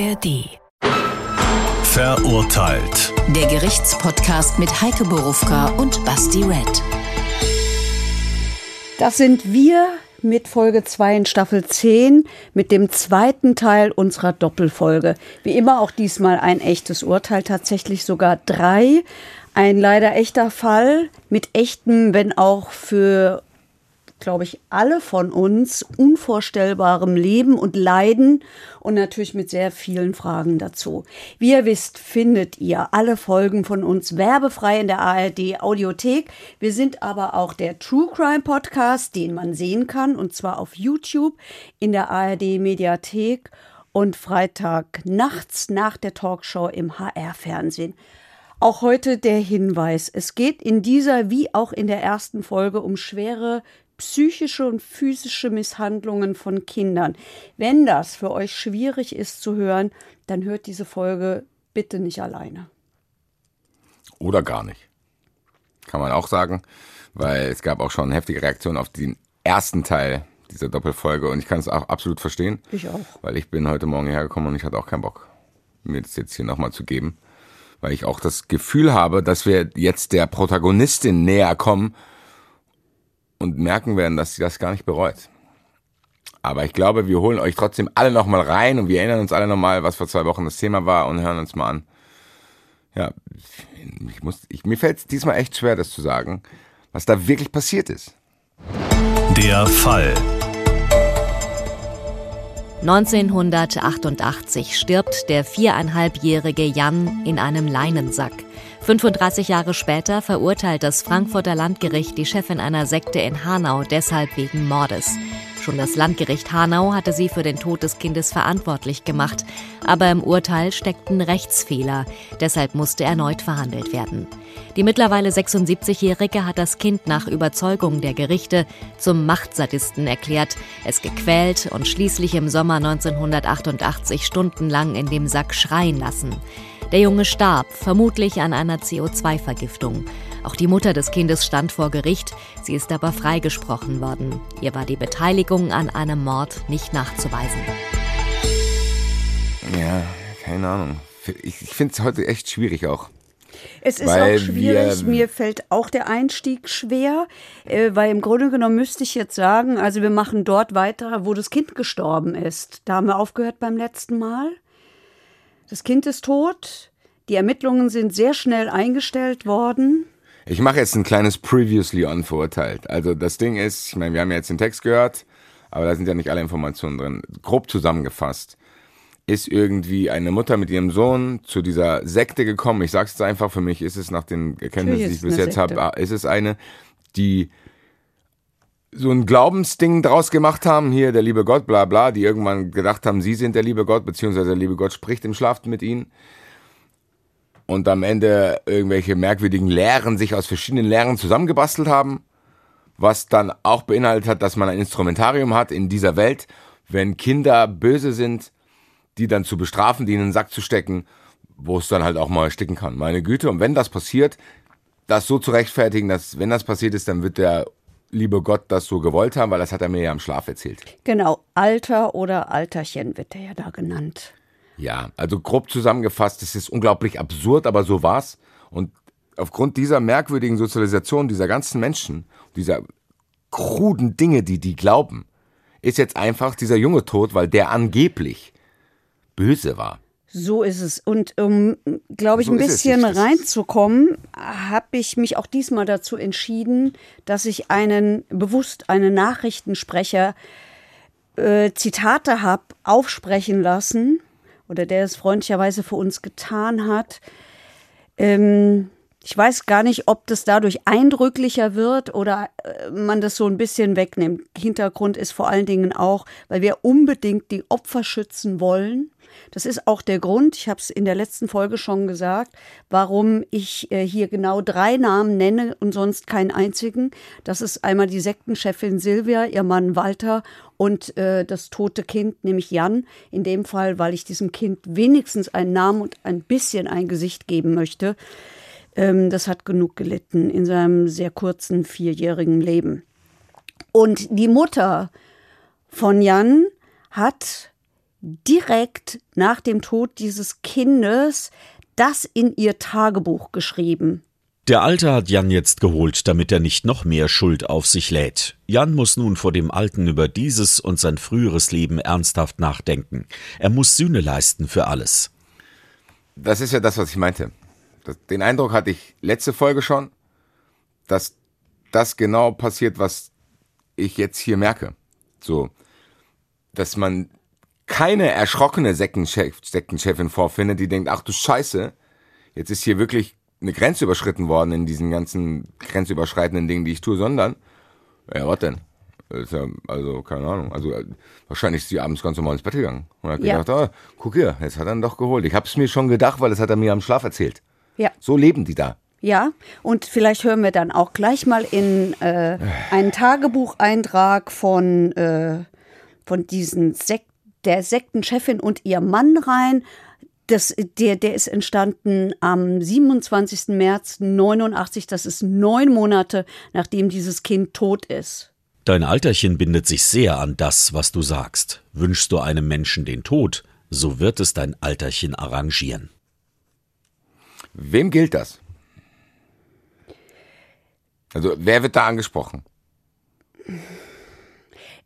ARD. Verurteilt. Der Gerichtspodcast mit Heike Borufka und Basti Red. Das sind wir mit Folge 2 in Staffel 10 mit dem zweiten Teil unserer Doppelfolge. Wie immer auch diesmal ein echtes Urteil, tatsächlich sogar drei. Ein leider echter Fall mit echtem, wenn auch für glaube ich, alle von uns unvorstellbarem Leben und Leiden und natürlich mit sehr vielen Fragen dazu. Wie ihr wisst, findet ihr alle Folgen von uns werbefrei in der ARD Audiothek. Wir sind aber auch der True Crime Podcast, den man sehen kann, und zwar auf YouTube in der ARD Mediathek und Freitag nachts nach der Talkshow im HR-Fernsehen. Auch heute der Hinweis, es geht in dieser wie auch in der ersten Folge um schwere psychische und physische Misshandlungen von Kindern. Wenn das für euch schwierig ist zu hören, dann hört diese Folge bitte nicht alleine. Oder gar nicht. Kann man auch sagen, weil es gab auch schon heftige Reaktionen auf den ersten Teil dieser Doppelfolge und ich kann es auch absolut verstehen. Ich auch. Weil ich bin heute Morgen hergekommen und ich hatte auch keinen Bock, mir das jetzt hier nochmal zu geben. Weil ich auch das Gefühl habe, dass wir jetzt der Protagonistin näher kommen und merken werden, dass sie das gar nicht bereut. Aber ich glaube, wir holen euch trotzdem alle nochmal rein und wir erinnern uns alle nochmal, was vor zwei Wochen das Thema war und hören uns mal an. Ja, ich muss, ich, mir fällt es diesmal echt schwer, das zu sagen, was da wirklich passiert ist. Der Fall. 1988 stirbt der viereinhalbjährige Jan in einem Leinensack. 35 Jahre später verurteilt das Frankfurter Landgericht die Chefin einer Sekte in Hanau deshalb wegen Mordes. Schon das Landgericht Hanau hatte sie für den Tod des Kindes verantwortlich gemacht, aber im Urteil steckten Rechtsfehler, deshalb musste erneut verhandelt werden. Die mittlerweile 76-Jährige hat das Kind nach Überzeugung der Gerichte zum Machtsadisten erklärt, es gequält und schließlich im Sommer 1988 stundenlang in dem Sack schreien lassen. Der Junge starb, vermutlich an einer CO2-Vergiftung. Auch die Mutter des Kindes stand vor Gericht, sie ist aber freigesprochen worden. Ihr war die Beteiligung an einem Mord nicht nachzuweisen. Ja, keine Ahnung. Ich, ich finde es heute echt schwierig auch. Es ist weil auch schwierig. Mir fällt auch der Einstieg schwer, äh, weil im Grunde genommen müsste ich jetzt sagen, also wir machen dort weiter, wo das Kind gestorben ist. Da haben wir aufgehört beim letzten Mal. Das Kind ist tot. Die Ermittlungen sind sehr schnell eingestellt worden. Ich mache jetzt ein kleines Previously on verurteilt. Also das Ding ist, ich meine, wir haben ja jetzt den Text gehört, aber da sind ja nicht alle Informationen drin. Grob zusammengefasst ist irgendwie eine Mutter mit ihrem Sohn zu dieser Sekte gekommen. Ich sag's jetzt einfach, für mich ist es nach den Erkenntnissen, die ich bis jetzt habe, ist es eine, die so ein Glaubensding draus gemacht haben, hier der liebe Gott, bla bla, die irgendwann gedacht haben, sie sind der liebe Gott, beziehungsweise der liebe Gott spricht im Schlaf mit ihnen. Und am Ende irgendwelche merkwürdigen Lehren sich aus verschiedenen Lehren zusammengebastelt haben, was dann auch beinhaltet hat, dass man ein Instrumentarium hat in dieser Welt, wenn Kinder böse sind, die dann zu bestrafen, die in den Sack zu stecken, wo es dann halt auch mal sticken kann. Meine Güte. Und wenn das passiert, das so zu rechtfertigen, dass wenn das passiert ist, dann wird der liebe Gott das so gewollt haben, weil das hat er mir ja im Schlaf erzählt. Genau, Alter oder Alterchen wird er ja da genannt. Ja, also grob zusammengefasst, es ist unglaublich absurd, aber so war's. Und aufgrund dieser merkwürdigen Sozialisation dieser ganzen Menschen, dieser kruden Dinge, die die glauben, ist jetzt einfach dieser Junge tot, weil der angeblich böse war. So ist es. Und um, glaube ich, so ein bisschen reinzukommen, habe ich mich auch diesmal dazu entschieden, dass ich einen bewusst einen Nachrichtensprecher äh, Zitate habe aufsprechen lassen oder der es freundlicherweise für uns getan hat. Ähm, ich weiß gar nicht, ob das dadurch eindrücklicher wird oder äh, man das so ein bisschen wegnimmt. Hintergrund ist vor allen Dingen auch, weil wir unbedingt die Opfer schützen wollen das ist auch der Grund, ich habe es in der letzten Folge schon gesagt, warum ich äh, hier genau drei Namen nenne und sonst keinen einzigen. Das ist einmal die Sektenchefin Silvia, ihr Mann Walter und äh, das tote Kind, nämlich Jan. In dem Fall, weil ich diesem Kind wenigstens einen Namen und ein bisschen ein Gesicht geben möchte. Ähm, das hat genug gelitten in seinem sehr kurzen vierjährigen Leben. Und die Mutter von Jan hat direkt nach dem Tod dieses Kindes das in ihr Tagebuch geschrieben. Der Alte hat Jan jetzt geholt, damit er nicht noch mehr Schuld auf sich lädt. Jan muss nun vor dem Alten über dieses und sein früheres Leben ernsthaft nachdenken. Er muss Sühne leisten für alles. Das ist ja das, was ich meinte. Den Eindruck hatte ich letzte Folge schon, dass das genau passiert, was ich jetzt hier merke. So, dass man keine erschrockene Sektenchef, Sektenchefin vorfindet, die denkt, ach du Scheiße, jetzt ist hier wirklich eine Grenze überschritten worden in diesen ganzen grenzüberschreitenden Dingen, die ich tue, sondern, ja, was denn? Ja, also, keine Ahnung. Also, wahrscheinlich ist sie abends ganz normal ins Bett gegangen. Und hat Ja. gedacht, ah, guck hier, jetzt hat er ihn doch geholt. Ich hab's mir schon gedacht, weil das hat er mir am Schlaf erzählt. Ja. So leben die da. Ja, und vielleicht hören wir dann auch gleich mal in äh, einen Tagebucheintrag von, äh, von diesen Sek der Sektenchefin und ihr Mann rein. Das, der, der ist entstanden am 27. März 89. Das ist neun Monate, nachdem dieses Kind tot ist. Dein Alterchen bindet sich sehr an das, was du sagst. Wünschst du einem Menschen den Tod, so wird es dein Alterchen arrangieren. Wem gilt das? Also, wer wird da angesprochen?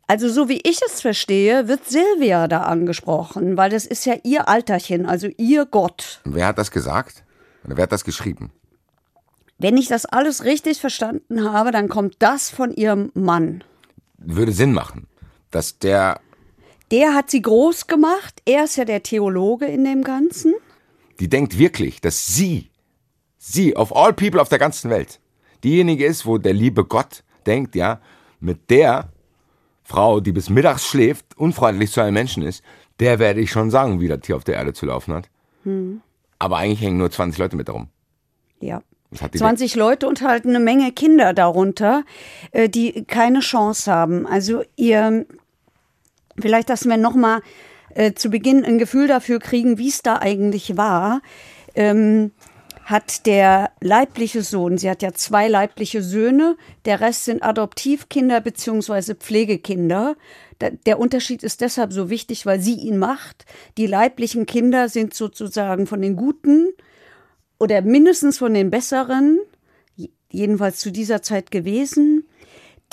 Also so wie ich es verstehe, wird Silvia da angesprochen, weil das ist ja ihr Alterchen, also ihr Gott. Wer hat das gesagt? Oder wer hat das geschrieben? Wenn ich das alles richtig verstanden habe, dann kommt das von ihrem Mann. Würde Sinn machen, dass der, Der hat sie groß gemacht. Er ist ja der Theologe in dem Ganzen. die denkt wirklich, dass sie, sie, of all people auf der ganzen Welt, diejenige ist, wo der liebe Gott denkt, ja, mit der Frau, die bis mittags schläft, unfreundlich zu einem Menschen ist, der werde ich schon sagen, wie das hier auf der Erde zu laufen hat. Aber eigentlich hängen nur 20 Leute mit darum. Ja. Was hat die 20 Leute und halt eine Menge Kinder darunter, äh, die keine Chance haben. Also ihr, vielleicht, dass wir nochmal äh, zu Beginn ein Gefühl dafür kriegen, wie es da eigentlich war. Ähm, hat der leibliche Sohn, sie hat ja zwei leibliche Söhne, der Rest sind Adoptivkinder beziehungsweise Pflegekinder. Der Unterschied ist deshalb so wichtig, weil sie ihn macht. Die leiblichen Kinder sind sozusagen von den Guten oder mindestens von den Besseren, jedenfalls zu dieser Zeit gewesen.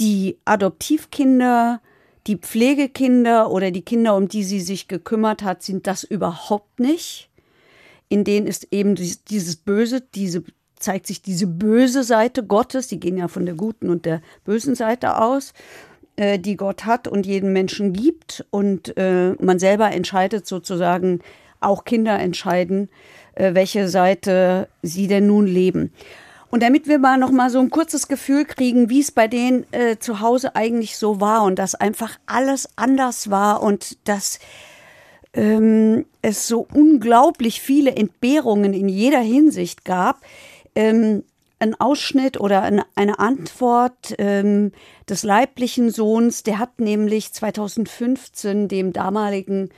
Die Adoptivkinder, die Pflegekinder oder die Kinder, um die sie sich gekümmert hat, sind das überhaupt nicht in denen ist eben dies- dieses Böse, diese zeigt sich diese böse Seite Gottes, die gehen ja von der guten und der bösen Seite aus, äh, die Gott hat und jeden Menschen gibt und äh, man selber entscheidet sozusagen, auch Kinder entscheiden, äh, welche Seite sie denn nun leben. Und damit wir mal noch mal so ein kurzes Gefühl kriegen, wie es bei denen äh, zu Hause eigentlich so war und dass einfach alles anders war und dass ähm, es so unglaublich viele Entbehrungen in jeder Hinsicht gab. Ähm, ein Ausschnitt oder eine, Antwort ähm, des leiblichen Sohns, der hat nämlich 2015 dem damaligen,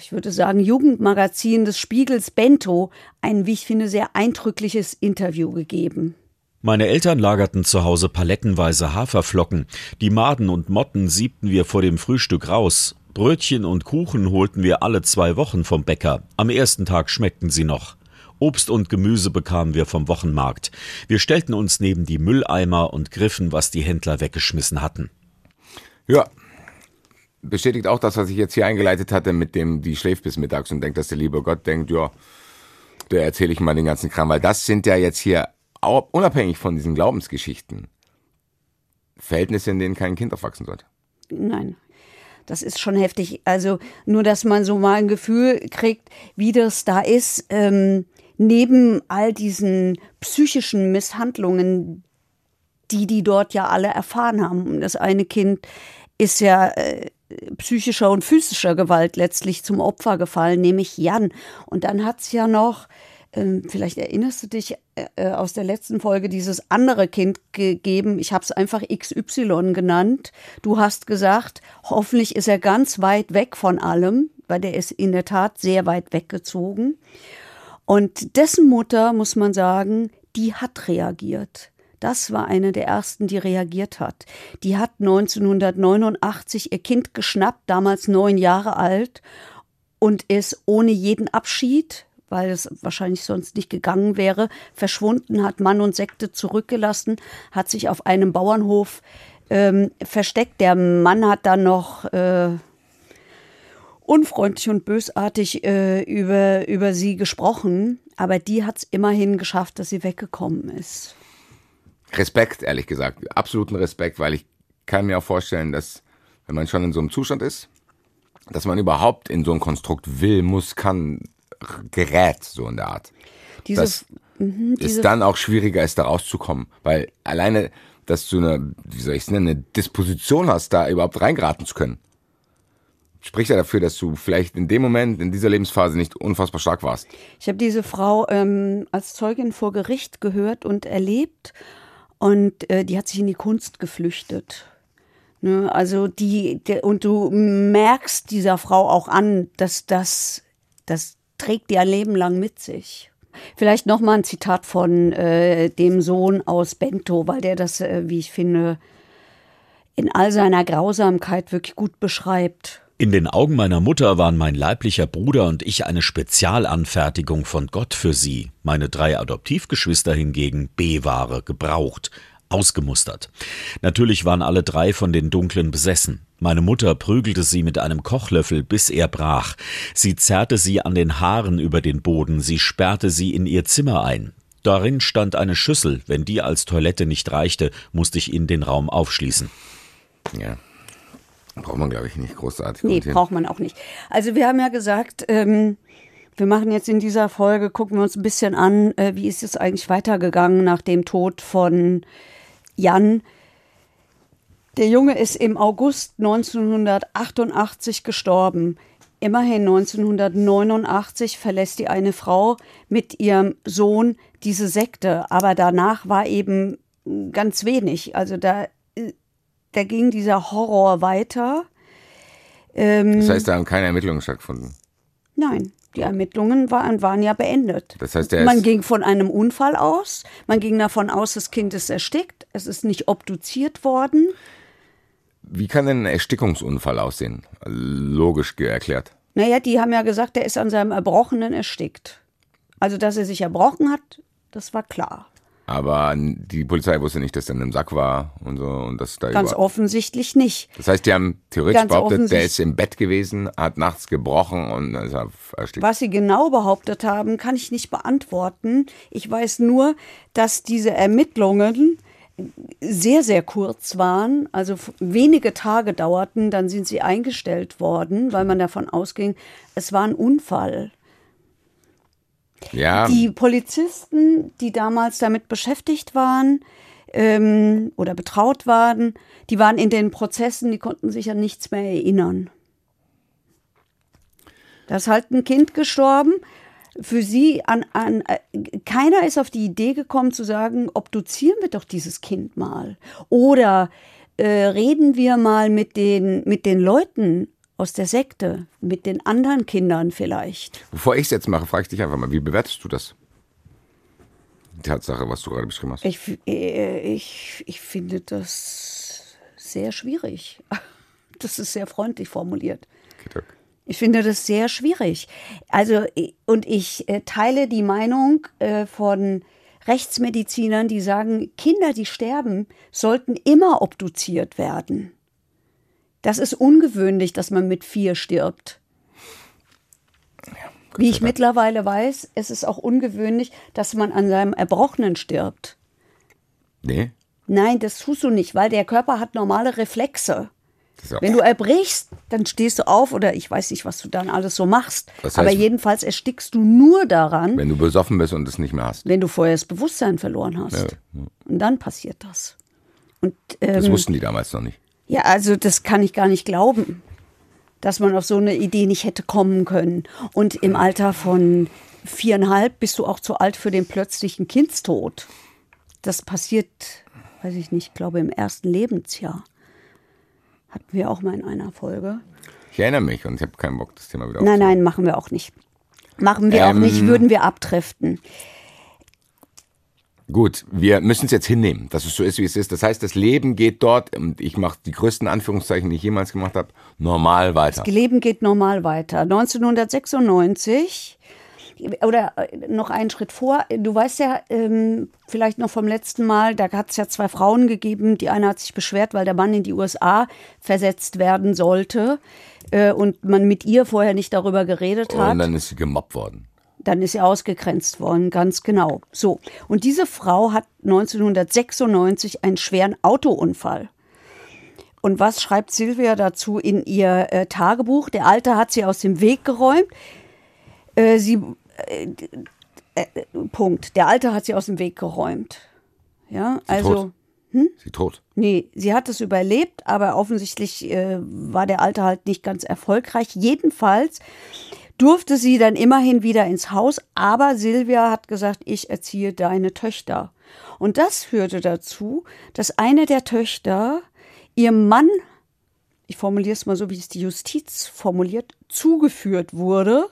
ich würde sagen, Jugendmagazin des Spiegels Bento ein, wie ich finde, sehr eindrückliches Interview gegeben. Meine Eltern lagerten zu Hause palettenweise Haferflocken. Die Maden und Motten siebten wir vor dem Frühstück raus. Brötchen und Kuchen holten wir alle zwei Wochen vom Bäcker. Am ersten Tag schmeckten sie noch. Obst und Gemüse bekamen wir vom Wochenmarkt. Wir stellten uns neben die Mülleimer und griffen, was die Händler weggeschmissen hatten. Ja. Bestätigt auch das, was ich jetzt hier eingeleitet hatte, mit dem, die schläft bis mittags und denkt, dass der liebe Gott denkt, ja, der erzähle ich mal den ganzen Kram, weil das sind ja jetzt hier, auch unabhängig von diesen Glaubensgeschichten, Verhältnisse, in denen kein Kind aufwachsen sollte. Nein. Das ist schon heftig. Also nur, dass man so mal ein Gefühl kriegt, wie das da ist, ähm, neben all diesen psychischen Misshandlungen, die die dort ja alle erfahren haben. Das eine Kind ist ja äh, psychischer und physischer Gewalt letztlich zum Opfer gefallen, nämlich Jan. Und dann hat's ja noch, vielleicht erinnerst du dich äh, äh, aus der letzten Folge, dieses andere Kind gegeben. Ich habe es einfach XY genannt. Du hast gesagt, hoffentlich ist er ganz weit weg von allem, weil der ist in der Tat sehr weit weggezogen. Und dessen Mutter, muss man sagen, die hat reagiert. Das war eine der ersten, die reagiert hat. Die hat 1989 ihr Kind geschnappt, damals neun Jahre alt, und ist ohne jeden Abschied, weil es wahrscheinlich sonst nicht gegangen wäre, verschwunden, hat Mann und Sekte zurückgelassen, hat sich auf einem Bauernhof ähm, versteckt. Der Mann hat dann noch äh, unfreundlich und bösartig äh, über, über sie gesprochen, aber die hat es immerhin geschafft, dass sie weggekommen ist. Respekt, ehrlich gesagt. Absoluten Respekt, weil ich kann mir auch vorstellen, dass wenn man schon in so einem Zustand ist, dass man überhaupt in so ein Konstrukt will, muss, kann, gerät, so in der Art. Diese, das diese, ist dann auch schwieriger ist, da rauszukommen. Weil alleine, dass du eine, wie soll ich es nennen, eine Disposition hast, da überhaupt reingeraten zu können, spricht ja dafür, dass du vielleicht in dem Moment, in dieser Lebensphase nicht unfassbar stark warst. Ich habe diese Frau ähm, als Zeugin vor Gericht gehört und erlebt und äh, die hat sich in die Kunst geflüchtet. Ne, also die, der, und du merkst dieser Frau auch an, dass das, das trägt die ein Leben lang mit sich. Vielleicht noch mal ein Zitat von äh, dem Sohn aus Bento, weil der das, äh, wie ich finde, in all seiner Grausamkeit wirklich gut beschreibt. In den Augen meiner Mutter waren mein leiblicher Bruder und ich eine Spezialanfertigung von Gott für sie, meine drei Adoptivgeschwister hingegen B-Ware, gebraucht, ausgemustert. Natürlich waren alle drei von den Dunklen besessen. Meine Mutter prügelte sie mit einem Kochlöffel, bis er brach. Sie zerrte sie an den Haaren über den Boden, sie sperrte sie in ihr Zimmer ein. Darin stand eine Schüssel, wenn die als Toilette nicht reichte, musste ich ihnen den Raum aufschließen. Ja. Braucht man, glaube ich, nicht großartig. Nee, braucht man auch nicht. Also wir haben ja gesagt, ähm, wir machen jetzt in dieser Folge, gucken wir uns ein bisschen an, äh, wie ist es eigentlich weitergegangen nach dem Tod von Jan. Der Junge ist im August 1988 gestorben. Immerhin 1989 verlässt die eine Frau mit ihrem Sohn diese Sekte, aber danach war eben ganz wenig. Also da da ging dieser Horror weiter. Ähm, das heißt, da haben keine Ermittlungen stattgefunden? Nein, die Ermittlungen waren, waren ja beendet. Das heißt, der man ging von einem Unfall aus, man ging davon aus, das Kind ist erstickt, es ist nicht obduziert worden. Wie kann denn ein Erstickungsunfall aussehen? Logisch erklärt. Naja, die haben ja gesagt, er ist an seinem Erbrochenen erstickt. Also, dass er sich erbrochen hat, das war klar. Aber die Polizei wusste nicht, dass er in einem Sack war und so und das da Ganz offensichtlich nicht. Das heißt, die haben theoretisch Ganz behauptet, der ist im Bett gewesen, hat nachts gebrochen und ist erstickt. Was sie genau behauptet haben, kann ich nicht beantworten. Ich weiß nur, dass diese Ermittlungen sehr, sehr kurz waren, also wenige Tage dauerten, dann sind sie eingestellt worden, weil man davon ausging, es war ein Unfall. Ja. Die Polizisten, die damals damit beschäftigt waren ähm, oder betraut waren, die waren in den Prozessen, die konnten sich an nichts mehr erinnern. Da ist halt ein Kind gestorben. Für sie an, an äh, keiner ist auf die Idee gekommen zu sagen, obduzieren wir doch dieses Kind mal. Oder äh, reden wir mal mit den, mit den Leuten aus der Sekte, mit den anderen Kindern vielleicht. Bevor ich es jetzt mache, frage ich dich einfach mal, wie bewertest du das? Die Tatsache, was du gerade beschrieben hast. Ich, äh, ich, ich finde das sehr schwierig. Das ist sehr freundlich formuliert. Okay, ich finde das sehr schwierig. Also, und ich äh, teile die Meinung äh, von Rechtsmedizinern, die sagen, Kinder, die sterben, sollten immer obduziert werden. Das ist ungewöhnlich, dass man mit vier stirbt. Ja, Wie ich mittlerweile weiß, es ist auch ungewöhnlich, dass man an seinem Erbrochenen stirbt. Nee. Nein, das tust du nicht, weil der Körper hat normale Reflexe. Wenn du erbrichst, dann stehst du auf oder ich weiß nicht, was du dann alles so machst. Das heißt, Aber jedenfalls erstickst du nur daran. Wenn du besoffen bist und es nicht mehr hast. Wenn du vorher das Bewusstsein verloren hast. Ja. Und dann passiert das. Und, ähm, das wussten die damals noch nicht. Ja, also das kann ich gar nicht glauben, dass man auf so eine Idee nicht hätte kommen können. Und im Alter von viereinhalb bist du auch zu alt für den plötzlichen Kindstod. Das passiert, weiß ich nicht, glaube im ersten Lebensjahr. Hatten wir auch mal in einer Folge. Ich erinnere mich und ich habe keinen Bock, das Thema wieder Nein, nein, machen wir auch nicht. Machen wir ähm, auch nicht, würden wir abtriften. Gut, wir müssen es jetzt hinnehmen, dass es so ist, wie es ist. Das heißt, das Leben geht dort, und ich mache die größten Anführungszeichen, die ich jemals gemacht habe, normal weiter. Das Leben geht normal weiter. 1996 oder äh, noch einen Schritt vor. Du weißt ja ähm, vielleicht noch vom letzten Mal, da hat es ja zwei Frauen gegeben. Die eine hat sich beschwert, weil der Mann in die USA versetzt werden sollte äh, und man mit ihr vorher nicht darüber geredet hat. Und dann ist sie gemobbt worden. Dann ist sie ausgegrenzt worden, ganz genau. So. Und diese Frau hat 1996 einen schweren Autounfall. Und was schreibt Silvia dazu in ihr äh, Tagebuch? Der Alte hat sie aus dem Weg geräumt. Äh, sie, äh, äh, Punkt. Der Alte hat sie aus dem Weg geräumt. Ja, Sie also. tot. Hm? Sie tot. Nee, sie hat es überlebt, aber offensichtlich äh, war der Alte halt nicht ganz erfolgreich. Jedenfalls durfte sie dann immerhin wieder ins Haus, aber Silvia hat gesagt, ich erziehe deine Töchter. Und das führte dazu, dass eine der Töchter ihrem Mann, ich formuliere es mal so, wie es die Justiz formuliert, zugeführt wurde,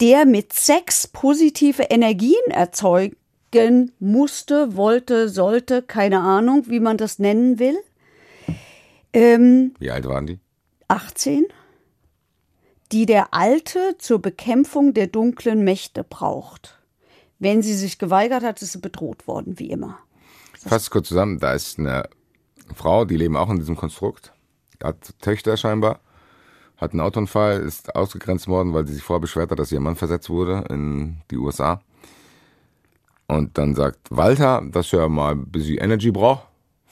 der mit Sex positive Energien erzeugen musste, wollte, sollte, keine Ahnung, wie man das nennen will. Ähm, Wie alt waren die? 18, die der Alte zur Bekämpfung der dunklen Mächte braucht. Wenn sie sich geweigert hat, ist sie bedroht worden, wie immer. Fasst kurz zusammen, da ist eine Frau, die leben auch in diesem Konstrukt, hat Töchter scheinbar, hat einen Autounfall, ist ausgegrenzt worden, weil sie sich vorher beschwert hat, dass ihr Mann versetzt wurde in die USA. Und dann sagt Walter, dass er mal ein bisschen Energy braucht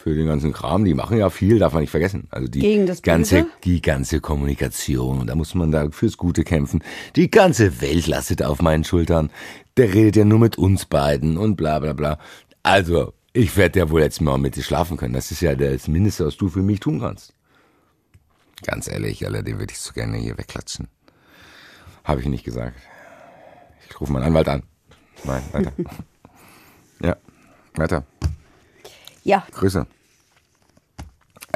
für den ganzen Kram. Die machen ja viel, darf man nicht vergessen. Also die ganze, die ganze Kommunikation, da muss man da fürs Gute kämpfen. Die ganze Welt lastet auf meinen Schultern. Der redet ja nur mit uns beiden und bla bla bla. Also, ich werde ja wohl jetzt mal mit dir schlafen können. Das ist ja das Mindeste, was du für mich tun kannst. Ganz ehrlich, Alter, den würde ich so gerne hier wegklatschen. Habe ich nicht gesagt. Ich rufe meinen Anwalt an. Nein, weiter. ja, weiter. Ja, Grüße.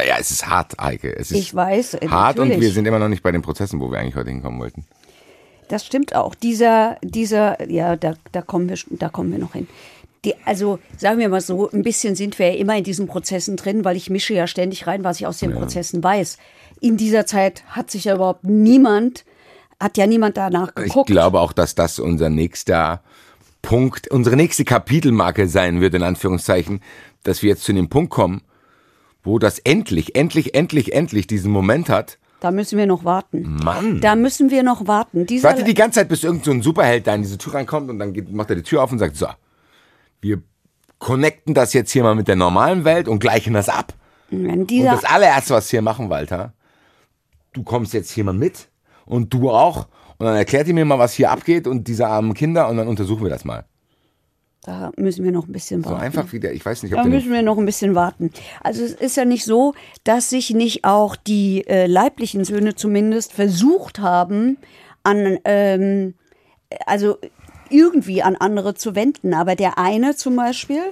Ja, es ist hart, Eike. Es ist ich weiß. äh, hart und natürlich. wir sind immer noch nicht bei den Prozessen, wo wir eigentlich heute hinkommen wollten. Das stimmt auch. Dieser, dieser, ja, da, da kommen wir, da kommen wir noch hin. Die, also sagen wir mal so, ein bisschen sind wir ja immer in diesen Prozessen drin, weil ich mische ja ständig rein, was ich aus den Prozessen weiß. In dieser Zeit hat sich ja überhaupt niemand, hat ja niemand danach Ich geguckt. glaube auch, dass das unser nächster Punkt, unsere nächste Kapitelmarke sein wird, in Anführungszeichen, dass wir jetzt zu dem Punkt kommen, wo das endlich, endlich, endlich, endlich diesen Moment hat. Da müssen wir noch warten. Mann. Da müssen wir noch warten. Dieser, warte die ganze Zeit, bis irgend so ein Superheld da in diese Tür reinkommt und dann geht, macht er die Tür auf und sagt, so, wir connecten das jetzt hier mal mit der normalen Welt und gleichen das ab. wenn Und das allererste, was wir hier machen, Walter, du kommst jetzt hier mal mit und du auch. Und dann erklärt ihr mir mal, was hier abgeht und diese armen Kinder und dann untersuchen wir das mal. Da müssen wir noch ein bisschen So warten. einfach wieder, ich weiß nicht, Da ob du müssen wir noch ein bisschen warten. Also es ist ja nicht so, dass sich nicht auch die äh, leiblichen Söhne zumindest versucht haben, an ähm, also irgendwie an andere zu wenden. Aber der eine zum Beispiel,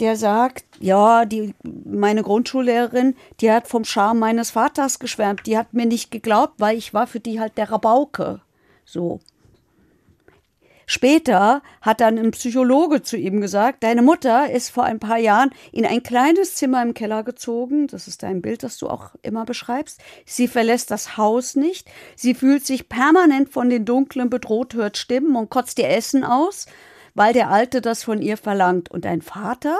der sagt, ja, die, meine Grundschullehrerin, die hat vom Charme meines Vaters geschwärmt. Die hat mir nicht geglaubt, weil ich war für die halt der Rabauke. So. Später hat dann ein Psychologe zu ihm gesagt, deine Mutter ist vor ein paar Jahren in ein kleines Zimmer im Keller gezogen. Das ist dein Bild, das du auch immer beschreibst. Sie verlässt das Haus nicht. Sie fühlt sich permanent von den Dunklen bedroht, hört Stimmen und kotzt ihr Essen aus, weil der Alte das von ihr verlangt. Und dein Vater,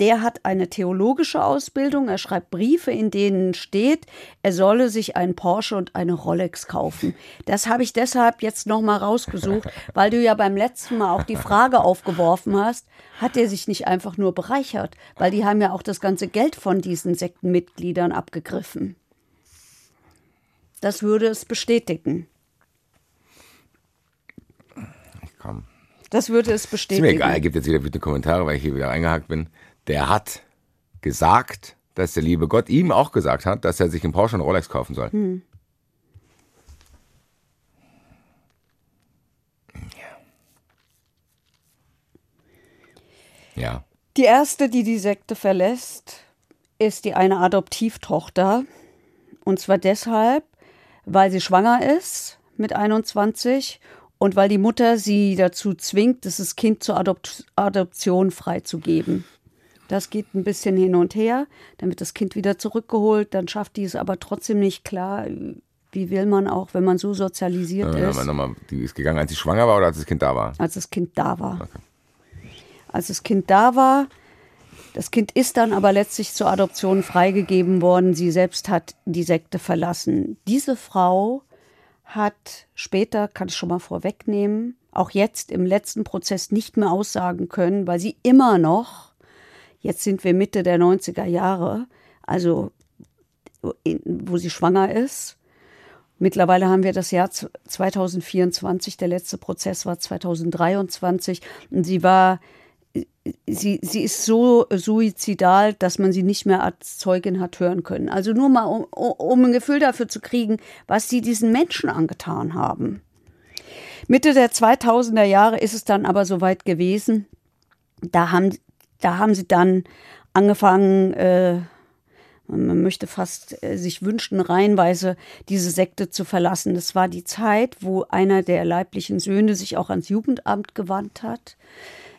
der hat eine theologische Ausbildung. Er schreibt Briefe, in denen steht, er solle sich einen Porsche und eine Rolex kaufen. Das habe ich deshalb jetzt noch mal rausgesucht, weil du ja beim letzten Mal auch die Frage aufgeworfen hast, hat er sich nicht einfach nur bereichert? Weil die haben ja auch das ganze Geld von diesen Sektenmitgliedern abgegriffen. Das würde es bestätigen. Komm. Das würde es Ist bestätigen. mir egal, er gibt jetzt wieder bitte Kommentare, weil ich hier wieder eingehakt bin. Der hat gesagt, dass der liebe Gott ihm auch gesagt hat, dass er sich einen Porsche und Rolex kaufen soll. Hm. Ja. Ja. Die erste, die die Sekte verlässt, ist die eine Adoptivtochter. Und zwar deshalb, weil sie schwanger ist mit 21 und weil die Mutter sie dazu zwingt, das Kind zur Adopt Adoption freizugeben. Das geht ein bisschen hin und her, dann wird das Kind wieder zurückgeholt, dann schafft die es aber trotzdem nicht klar. Wie will man auch, wenn man so sozialisiert Ja, ist? nochmal, die ist gegangen, als sie schwanger war oder als das Kind da war? als das Kind da war. Als das Kind da war, das Kind ist dann aber letztlich zur Adoption freigegeben worden. Sie selbst hat die Sekte verlassen. Diese Frau hat später, kann ich schon mal vorwegnehmen, auch jetzt im letzten Prozess nicht mehr aussagen können, weil sie immer noch, jetzt sind wir Mitte der 90er Jahre, also wo sie schwanger ist, Mittlerweile haben wir das Jahr 2024, der letzte Prozess war 2023 und sie war, sie, sie ist so suizidal, dass man sie nicht mehr als Zeugin hat hören können. Also nur mal, um, um ein Gefühl dafür zu kriegen, was sie diesen Menschen angetan haben. Mitte der 2000er Jahre ist es dann aber soweit gewesen. Da haben, da haben sie dann angefangen, äh, man möchte fast äh, sich wünschen, reihenweise diese Sekte zu verlassen. Das war die Zeit, wo einer der leiblichen Söhne sich auch ans Jugendamt gewandt hat.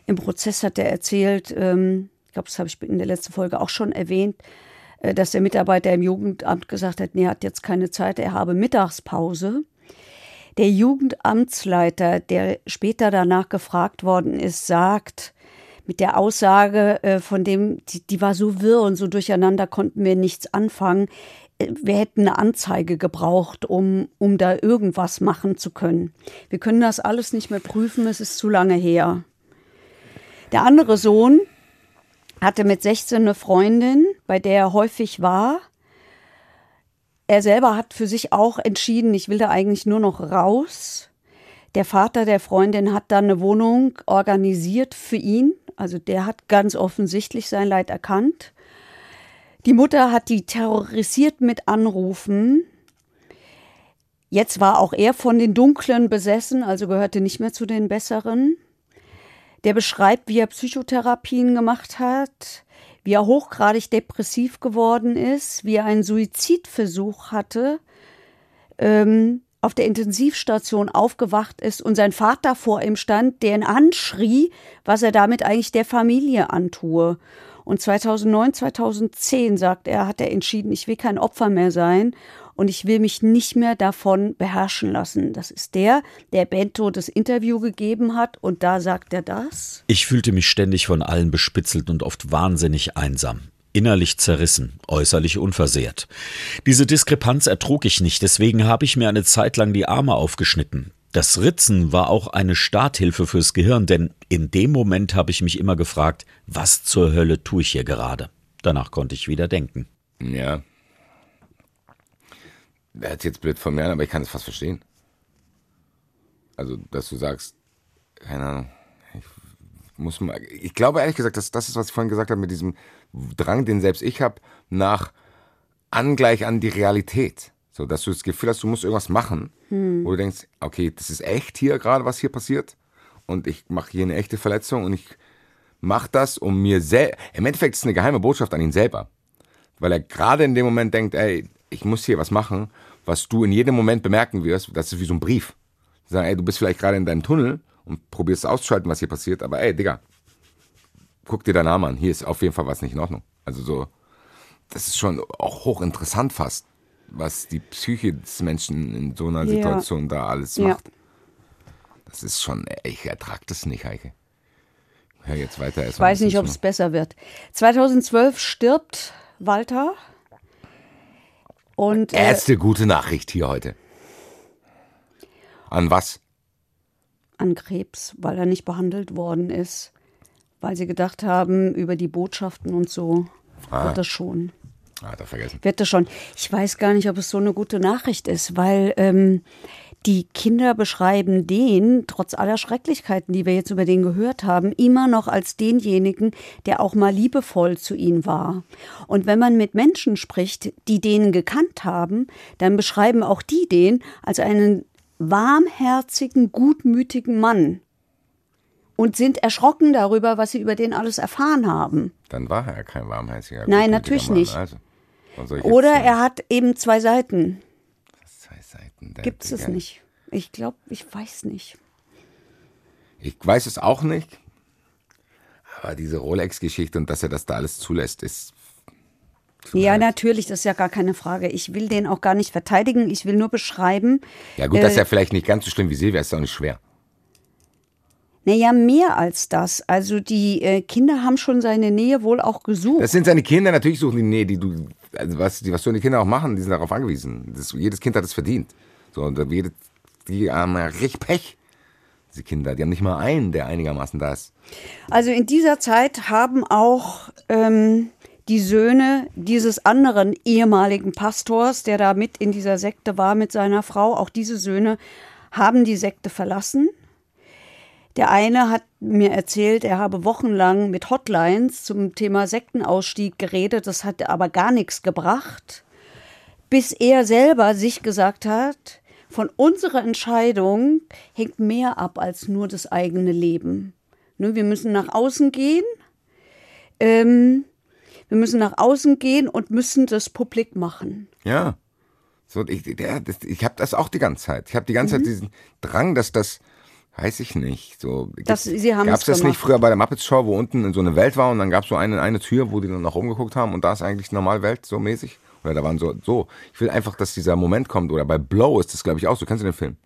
Im Prozess hat er erzählt, ähm, ich glaube, das habe ich in der letzten Folge auch schon erwähnt, äh, dass der Mitarbeiter im Jugendamt gesagt hat, nee, er hat jetzt keine Zeit, er habe Mittagspause. Der Jugendamtsleiter, der später danach gefragt worden ist, sagt, mit der Aussage äh, von dem, die, die war so wirr und so durcheinander, konnten wir nichts anfangen. Äh, Wir hätten eine Anzeige gebraucht, um, um da irgendwas machen zu können. Wir können das alles nicht mehr prüfen, es ist zu lange her. Der andere Sohn hatte mit 16 eine Freundin, bei der er häufig war. Er selber hat für sich auch entschieden, ich will da eigentlich nur noch raus. Der Vater der Freundin hat dann eine Wohnung organisiert für ihn. Also der hat ganz offensichtlich sein Leid erkannt. Die Mutter hat die terrorisiert mit Anrufen. Jetzt war auch er von den Dunklen besessen, also gehörte nicht mehr zu den Besseren. Der beschreibt, wie er Psychotherapien gemacht hat, wie er hochgradig depressiv geworden ist, wie er einen Suizidversuch hatte, ähm, auf der Intensivstation aufgewacht ist und sein Vater vor ihm stand, der ihn anschrie, was er damit eigentlich der Familie antue. Und 2009, 2010, sagt er, hat er entschieden, ich will kein Opfer mehr sein und ich will mich nicht mehr davon beherrschen lassen. Das ist der, der Bento das Interview gegeben hat und da sagt er das. Ich fühlte mich ständig von allen bespitzelt und oft wahnsinnig einsam. Innerlich zerrissen, äußerlich unversehrt. Diese Diskrepanz ertrug ich nicht, deswegen habe ich mir eine Zeit lang die Arme aufgeschnitten. Das Ritzen war auch eine Starthilfe fürs Gehirn, denn in dem Moment habe ich mich immer gefragt, was zur Hölle tue ich hier gerade? Danach konnte ich wieder denken. Ja. Er hat jetzt blöd von mir an, aber ich kann es fast verstehen. Also, dass du sagst, keine Ahnung, muss mal, ich glaube ehrlich gesagt, dass das ist, was ich vorhin gesagt habe, mit diesem Drang, den selbst ich habe, nach Angleich an die Realität. So, dass du das Gefühl hast, du musst irgendwas machen, wo du denkst, okay, das ist echt hier gerade, was hier passiert. Und ich mache hier eine echte Verletzung und ich mache das, um mir selbst. Im Endeffekt ist es eine geheime Botschaft an ihn selber. Weil er gerade in dem Moment denkt, ey, ich muss hier was machen, was du in jedem Moment bemerken wirst. Das ist wie so ein Brief. Sagen, ey, du bist vielleicht gerade in deinem Tunnel und probierst auszuschalten, was hier passiert, aber ey, Digga, guck dir deinen Namen an. Hier ist auf jeden Fall was nicht in Ordnung. Also so, das ist schon auch hochinteressant fast, was die Psyche des Menschen in so einer Ja. Situation da alles Ja. macht. Das ist schon, ich ertrag das nicht, Heike. Hör jetzt weiter. Ich weiß nicht, ob es besser wird. 2012 stirbt Walter. Und äh, Erste gute Nachricht hier heute. An was? An Krebs, weil er nicht behandelt worden ist. Weil sie gedacht haben, über die Botschaften und so wird das schon. Ah, da vergessen. Wird das schon. Ich weiß gar nicht, ob es so eine gute Nachricht ist, weil ähm, die Kinder beschreiben den, trotz aller Schrecklichkeiten, die wir jetzt über den gehört haben, immer noch als denjenigen, der auch mal liebevoll zu ihnen war. Und wenn man mit Menschen spricht, die den gekannt haben, dann beschreiben auch die den als einen warmherzigen, gutmütigen Mann und sind erschrocken darüber, was sie über den alles erfahren haben. Dann war er kein warmherziger. Nein, natürlich Mann. nicht. Also, was Oder sagen? er hat eben zwei Seiten. Zwei Seiten. Gibt es nicht. Ich glaube, ich weiß nicht. Ich weiß es auch nicht. Aber diese Rolex-Geschichte und dass er das da alles zulässt, ist. Ja, natürlich, das ist ja gar keine Frage. Ich will den auch gar nicht verteidigen, ich will nur beschreiben. Ja, gut, das ist Äh, ja vielleicht nicht ganz so schlimm wie Silvia, ist auch nicht schwer. Naja, mehr als das. Also die äh, Kinder haben schon seine Nähe wohl auch gesucht. Das sind seine Kinder, natürlich suchen die Nähe, die du, also was, die, was so die Kinder auch machen, die sind darauf angewiesen. Das, jedes Kind hat es verdient. So, und jede, die haben ja richtig Pech. Diese Kinder, die haben nicht mal einen, der einigermaßen da ist. Also in dieser Zeit haben auch ähm, die Söhne dieses anderen ehemaligen Pastors, der da mit in dieser Sekte war mit seiner Frau, auch diese Söhne haben die Sekte verlassen. Der eine hat mir erzählt, er habe wochenlang mit Hotlines zum Thema Sektenausstieg geredet, das hat aber gar nichts gebracht, bis er selber sich gesagt hat, von unserer Entscheidung hängt mehr ab als nur das eigene Leben. Wir müssen nach außen gehen. Ähm, wir müssen nach außen gehen und müssen das publik machen. Ja. So, ich, der, das, ich habe das auch die ganze Zeit. Ich habe die ganze Zeit diesen Drang, dass das, weiß ich nicht, so. Das- sie haben's Gab's das gemacht. nicht früher bei der Muppets Show, wo unten so eine Welt war und dann gab's so eine, eine Tür, wo die dann nach oben geguckt haben und da ist eigentlich normal Welt, so mäßig? Oder da waren so, so. Ich will einfach, dass dieser Moment kommt. Oder bei Blow ist das, glaube ich, auch so. Kennst du den Film?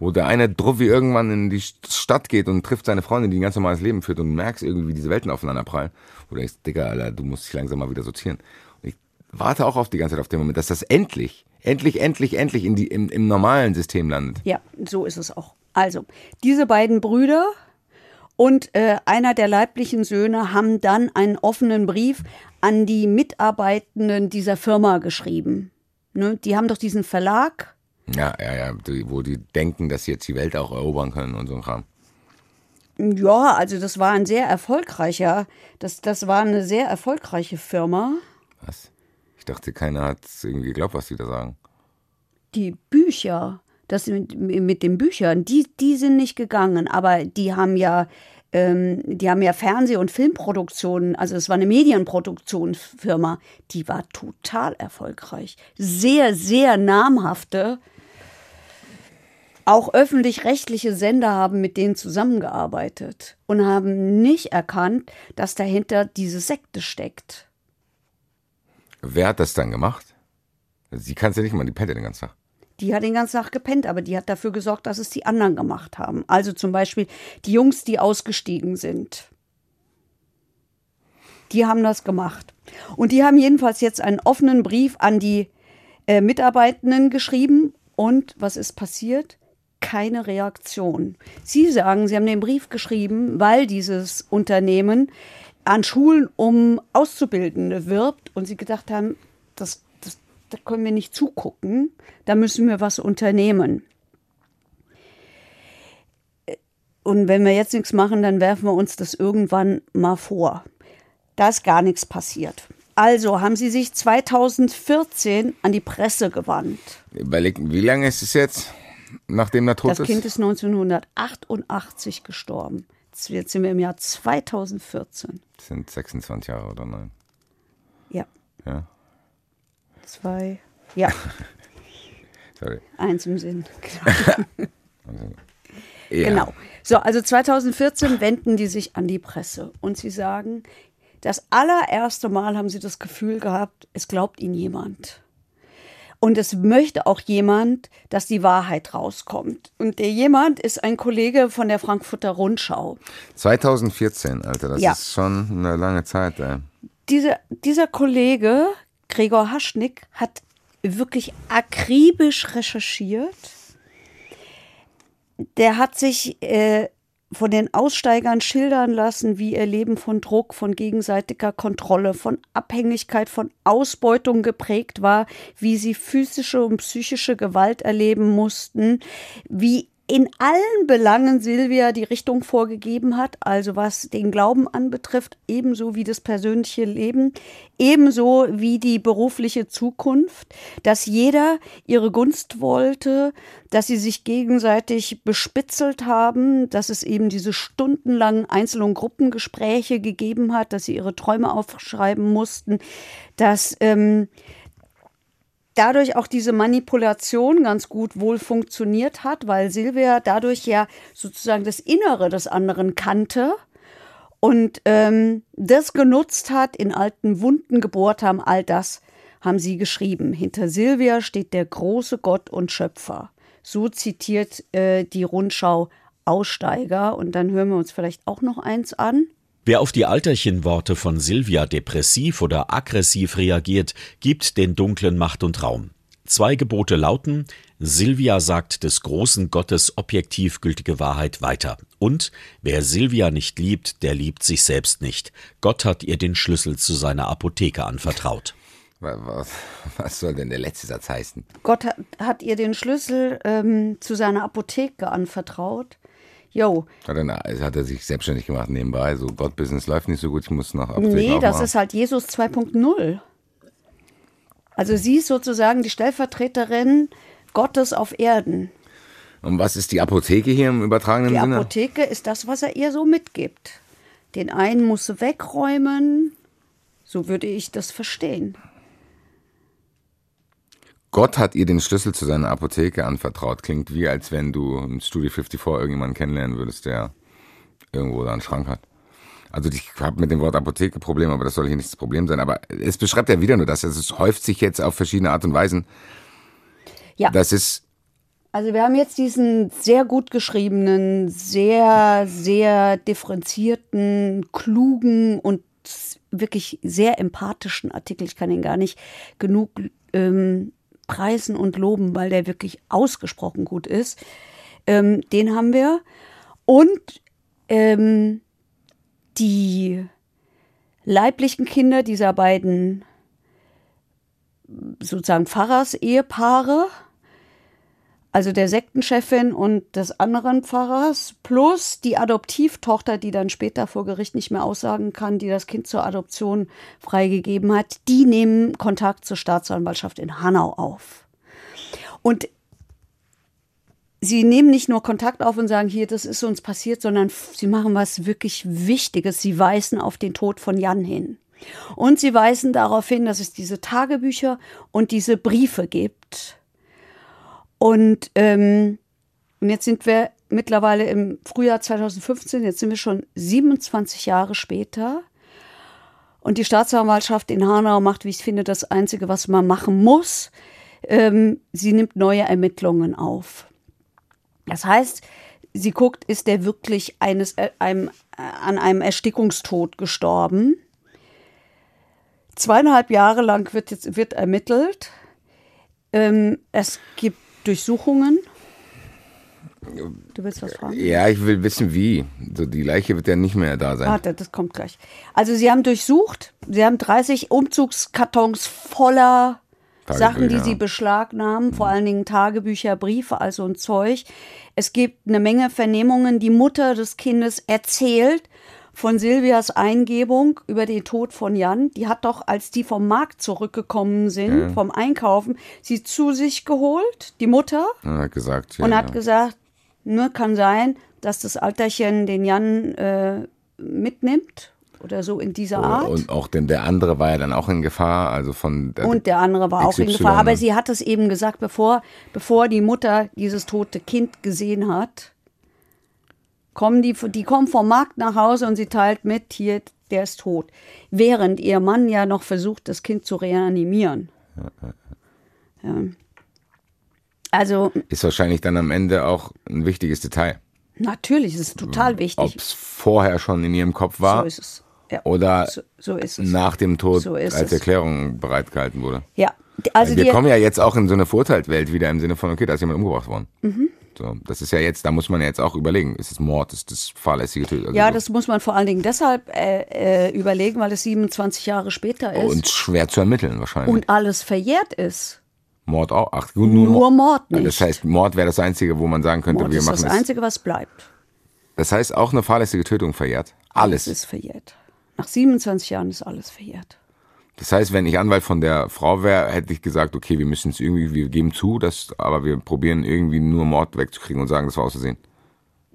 Wo der eine Druffi irgendwann in die Stadt geht und trifft seine Freundin, die ein ganz normales Leben führt und merkst irgendwie, wie diese Welten aufeinander prallen. Wo du denkst, Digga, Alter, du musst dich langsam mal wieder sortieren. Und ich warte auch auf die ganze Zeit auf den Moment, dass das endlich, endlich, endlich, endlich in die, im, im normalen System landet. Ja, so ist es auch. Also, diese beiden Brüder und äh, einer der leiblichen Söhne haben dann einen offenen Brief an die Mitarbeitenden dieser Firma geschrieben. Ne? Die haben doch diesen Verlag. Ja, ja, ja, die, wo die denken, dass sie jetzt die Welt auch erobern können und so ein Kram. Ja, also das war ein sehr erfolgreicher, das, das war eine sehr erfolgreiche Firma. Was? Ich dachte, keiner hat irgendwie geglaubt, was die da sagen. Die Bücher, das mit, mit den Büchern, die, die sind nicht gegangen, aber die haben ja, ähm, die haben ja Fernseh- und Filmproduktionen, also es war eine Medienproduktionsfirma, die war total erfolgreich. Sehr, sehr namhafte, auch öffentlich-rechtliche Sender haben mit denen zusammengearbeitet und haben nicht erkannt, dass dahinter diese Sekte steckt. Wer hat das dann gemacht? Sie kann es ja nicht mal, die pennt ja den ganzen Tag. Die hat den ganzen Tag gepennt, aber die hat dafür gesorgt, dass es die anderen gemacht haben. Also zum Beispiel die Jungs, die ausgestiegen sind. Die haben das gemacht. Und die haben jedenfalls jetzt einen offenen Brief an die äh, Mitarbeitenden geschrieben. Und was ist passiert? Keine Reaktion. Sie sagen, sie haben den Brief geschrieben, weil dieses Unternehmen an Schulen um Auszubildende wirbt und sie gedacht haben, das, das, da können wir nicht zugucken, da müssen wir was unternehmen. Und wenn wir jetzt nichts machen, dann werfen wir uns das irgendwann mal vor. Da ist gar nichts passiert. Also haben sie sich 2014 an die Presse gewandt. Überleg, wie lange ist es jetzt, nachdem er tot Das ist? Kind ist 1988 gestorben. Jetzt sind wir im Jahr 2014. Das sind 26 Jahre oder nein? Ja, Ja, zwei, ja, sorry. eins im Sinn. Ja. Genau. So, also 2014 wenden die sich an die Presse und sie sagen, das allererste Mal haben sie das Gefühl gehabt, es glaubt ihnen jemand. Und es möchte auch jemand, dass die Wahrheit rauskommt. Und der jemand ist ein Kollege von der Frankfurter Rundschau. 2014, Alter, das Ja. ist schon eine lange Zeit, ey. Dieser, dieser Kollege, Gregor Haschnick, hat wirklich akribisch recherchiert. Der hat sich äh, von den Aussteigern schildern lassen, wie ihr Leben von Druck, von gegenseitiger Kontrolle, von Abhängigkeit, von Ausbeutung geprägt war, wie sie physische und psychische Gewalt erleben mussten, wie in allen Belangen Silvia die Richtung vorgegeben hat, also was den Glauben anbetrifft, ebenso wie das persönliche Leben, ebenso wie die berufliche Zukunft, dass jeder ihre Gunst wollte, dass sie sich gegenseitig bespitzelt haben, dass es eben diese stundenlangen Einzel- und Gruppengespräche gegeben hat, dass sie ihre Träume aufschreiben mussten, dass ähm, dadurch auch diese Manipulation ganz gut wohl funktioniert hat, weil Silvia dadurch ja sozusagen das Innere des anderen kannte und ähm, das genutzt hat, in alten Wunden gebohrt haben, all das haben sie geschrieben. Hinter Silvia steht der große Gott und Schöpfer. So zitiert äh, die Rundschau Aussteiger. Und dann hören wir uns vielleicht auch noch eins an. Wer auf die Alterchenworte von Silvia depressiv oder aggressiv reagiert, gibt den Dunklen Macht und Raum. Zwei Gebote lauten, Silvia sagt des großen Gottes objektiv gültige Wahrheit weiter. Und wer Silvia nicht liebt, der liebt sich selbst nicht. Gott hat ihr den Schlüssel zu seiner Apotheke anvertraut. Was, was soll denn der letzte Satz heißen? Gott hat, hat ihr den Schlüssel ähm, zu seiner Apotheke anvertraut. Jo. Hat er, hat er sich selbstständig gemacht nebenbei? So, Gott, Business läuft nicht so gut, ich muss nach Apotheke Nee, das aufmachen. ist halt Jesus 2.0. Also sie ist sozusagen die Stellvertreterin Gottes auf Erden. Und was ist die Apotheke hier im übertragenen Die Sinne? Apotheke ist das, was er ihr so mitgibt. Den einen muss sie wegräumen. So würde ich das verstehen. Gott hat ihr den Schlüssel zu seiner Apotheke anvertraut. Klingt wie, als wenn du im Studio 54 irgendjemanden kennenlernen würdest, der irgendwo da einen Schrank hat. Also ich habe mit dem Wort Apotheke Probleme, aber das soll hier nicht das Problem sein. Aber es beschreibt ja wieder nur das. Es häuft sich jetzt auf verschiedene Art und Weisen. Ja. Das ist Also wir haben jetzt diesen sehr gut geschriebenen, sehr, sehr differenzierten, klugen und wirklich sehr empathischen Artikel. Ich kann ihn gar nicht genug ähm, preisen und loben, weil der wirklich ausgesprochen gut ist. Ähm, den haben wir. Und ähm, die leiblichen Kinder dieser beiden sozusagen Pfarrers-Ehepaare, also der Sektenchefin und des anderen Pfarrers, plus die Adoptivtochter, die dann später vor Gericht nicht mehr aussagen kann, die das Kind zur Adoption freigegeben hat, die nehmen Kontakt zur Staatsanwaltschaft in Hanau auf. Und sie nehmen nicht nur Kontakt auf und sagen, hier, das ist uns passiert, sondern sie machen was wirklich Wichtiges. Sie weisen auf den Tod von Jan hin. Und sie weisen darauf hin, dass es diese Tagebücher und diese Briefe gibt. Und, ähm, und jetzt sind wir mittlerweile im Frühjahr 2015, jetzt sind wir schon 27 Jahre später. Und die Staatsanwaltschaft in Hanau macht, wie ich finde, das Einzige, was man machen muss. Ähm, sie nimmt neue Ermittlungen auf. Das heißt, sie guckt, ist der wirklich eines, äh, einem, äh, an einem Erstickungstod gestorben? Zweieinhalb Jahre lang wird jetzt wird ermittelt. Ähm, es gibt Durchsuchungen. Du willst was fragen? ja, ich will wissen wie. So die Leiche wird ja nicht mehr da sein. Warte, das kommt gleich. Also sie haben durchsucht, sie haben 30 Umzugskartons voller. Sachen, die sie beschlagnahmen, vor allen Dingen Tagebücher, Briefe, also ein Zeug. Es gibt eine Menge Vernehmungen. Die Mutter des Kindes erzählt von Silvias Eingebung über den Tod von Jan. Die hat doch, als die vom Markt zurückgekommen sind, vom Einkaufen, sie zu sich geholt, die Mutter, Und hat gesagt, ja, und hat ja. gesagt, ne, kann sein, dass das Alterchen den Jan äh, mitnimmt oder so in dieser Art. Und auch denn der andere war ja dann auch in Gefahr, also von der, Und der andere war auch in XY, Gefahr. Aber sie hat es eben gesagt, bevor, bevor die Mutter dieses tote Kind gesehen hat, kommen die, die kommen vom Markt nach Hause und sie teilt mit, hier, der ist tot. Während ihr Mann ja noch versucht, das Kind zu reanimieren. Ja. Also, ist wahrscheinlich dann am Ende auch ein wichtiges Detail. natürlich, es ist total Ob wichtig. es vorher schon in ihrem Kopf war So ist es. Ja. oder so, so ist es. nach dem Tod So als es. Erklärung bereitgehalten wurde. Ja, also wir kommen ja jetzt auch in so eine Verurteiltwelt wieder im Sinne von, okay, da ist jemand umgebracht worden. Mhm. So, das ist ja jetzt, da muss man ja jetzt auch überlegen, ist es Mord, ist das fahrlässige Tötung? Also ja, das muss man vor allen Dingen deshalb äh, äh, überlegen, weil es 27 Jahre später ist Und schwer zu ermitteln wahrscheinlich. und alles verjährt ist. Mord auch. Ach, nur, Nur Mord nicht. Das heißt, Mord wäre das Einzige, wo man sagen könnte, Mord wir ist machen das es. Einzige, was bleibt. Das heißt, auch eine fahrlässige Tötung verjährt. Alles. Es ist verjährt. Nach 27 Jahren ist alles verjährt. Das heißt, wenn ich Anwalt von der Frau wäre, hätte ich gesagt, okay, wir müssen es irgendwie, wir geben zu, dass, aber wir probieren irgendwie nur Mord wegzukriegen und sagen, das war aus Versehen.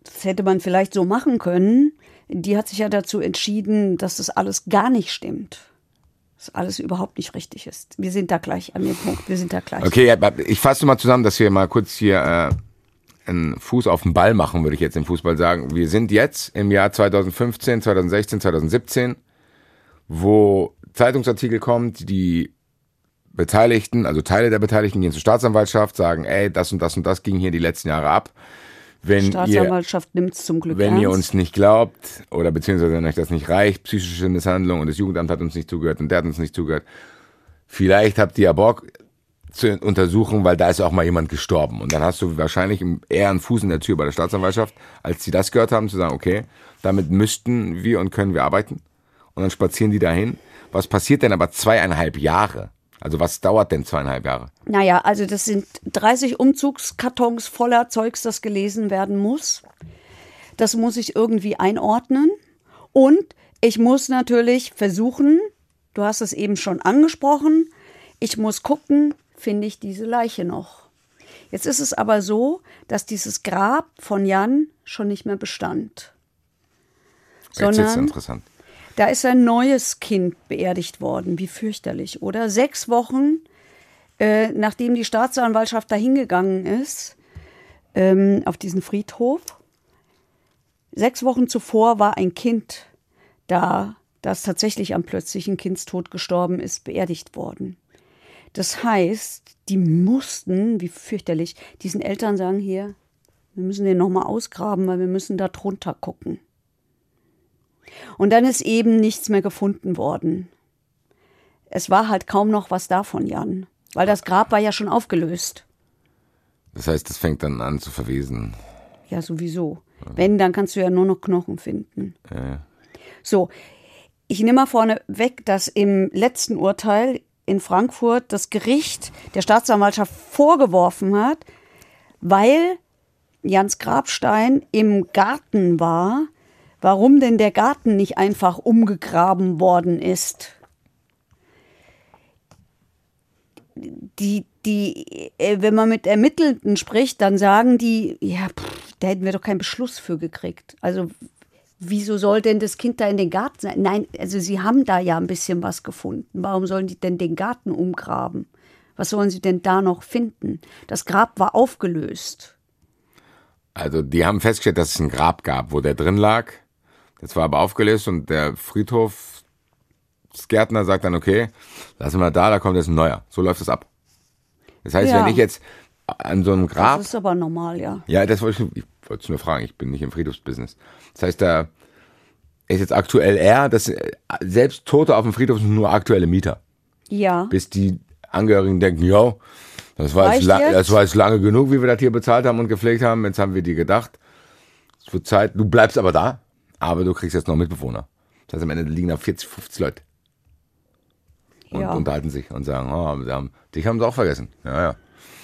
Das hätte man vielleicht so machen können. Die hat sich ja dazu entschieden, dass das alles gar nicht stimmt. dass alles überhaupt nicht richtig ist. Wir sind da gleich an dem Punkt. Wir sind da gleich. Okay, ich fasse mal zusammen, dass wir mal kurz hier äh, einen Fuß auf den Ball machen, würde ich jetzt im Fußball sagen. Wir sind jetzt im Jahr 2015, 2016, 2017, wo Zeitungsartikel kommt, die Beteiligten, also Teile der Beteiligten gehen zur Staatsanwaltschaft, sagen, ey, das und das und das ging hier die letzten Jahre ab. Wenn Staatsanwaltschaft nimmt es zum Glück Wenn ernst. ihr uns nicht glaubt oder beziehungsweise wenn euch das nicht reicht, psychische Misshandlung und das Jugendamt hat uns nicht zugehört und der hat uns nicht zugehört, vielleicht habt ihr ja Bock zu untersuchen, weil da ist auch mal jemand gestorben. Und dann hast du wahrscheinlich eher einen Fuß in der Tür bei der Staatsanwaltschaft, als sie das gehört haben, zu sagen, okay, damit müssten wir und können wir arbeiten. Und dann spazieren die dahin. Was passiert denn aber zweieinhalb Jahre? Also was dauert denn zweieinhalb Jahre? Naja, also das sind 30 Umzugskartons voller Zeugs, das gelesen werden muss. Das muss ich irgendwie einordnen. Und ich muss natürlich versuchen, du hast es eben schon angesprochen, ich muss gucken, finde ich diese Leiche noch. Jetzt ist es aber so, dass dieses Grab von Jan schon nicht mehr bestand. Jetzt ist interessant. Da ist ein neues Kind beerdigt worden. Wie fürchterlich, oder? Sechs Wochen, äh, nachdem die Staatsanwaltschaft da hingegangen ist, ähm, auf diesen Friedhof. Sechs Wochen zuvor war ein Kind da, das tatsächlich am plötzlichen Kindstod gestorben ist, beerdigt worden. Das heißt, die mussten, wie fürchterlich, diesen Eltern sagen hier, wir müssen den nochmal ausgraben, weil wir müssen da drunter gucken. Und dann ist eben nichts mehr gefunden worden. Es war halt kaum noch was da von Jan, weil das Grab war ja schon aufgelöst. Das heißt, es fängt dann an zu verwesen. Ja, sowieso. Wenn, dann kannst du ja nur noch Knochen finden. So, ich nehme mal vorne weg, dass im letzten Urteil in Frankfurt das Gericht der Staatsanwaltschaft vorgeworfen hat, weil Jans Grabstein im Garten war, warum denn der Garten nicht einfach umgegraben worden ist. Die, die, äh, wenn man mit Ermittelten spricht, dann sagen die, ja, pff, da hätten wir doch keinen Beschluss für gekriegt. Also wieso soll denn das Kind da in den Garten sein? Nein, also sie haben da ja ein bisschen was gefunden. Warum sollen die denn den Garten umgraben? Was sollen sie denn da noch finden? Das Grab war aufgelöst. Also die haben festgestellt, dass es ein Grab gab, wo der drin lag. Das war aber aufgelöst und der Friedhofsgärtner sagt dann, okay, lassen wir da, da kommt jetzt ein neuer. So läuft es ab. Das heißt, Ja. wenn ich jetzt an so einem Grab, Das ist aber normal, ja. ja, das wollte ich, ich wollte es nur fragen, ich bin nicht im Friedhofsbusiness. Das heißt, da ist jetzt aktuell er, dass äh, selbst Tote auf dem Friedhof sind nur aktuelle Mieter. Ja. Bis die Angehörigen denken, jo, das war, jetzt, das war jetzt lange genug, wie wir das hier bezahlt haben und gepflegt haben. Jetzt haben wir dir gedacht, es wird Zeit, du bleibst aber da, aber du kriegst jetzt noch Mitbewohner. Das heißt, am Ende liegen da 40, 50 Leute und Ja. unterhalten sich und sagen, oh, haben, dich haben sie auch vergessen. Ja, ja.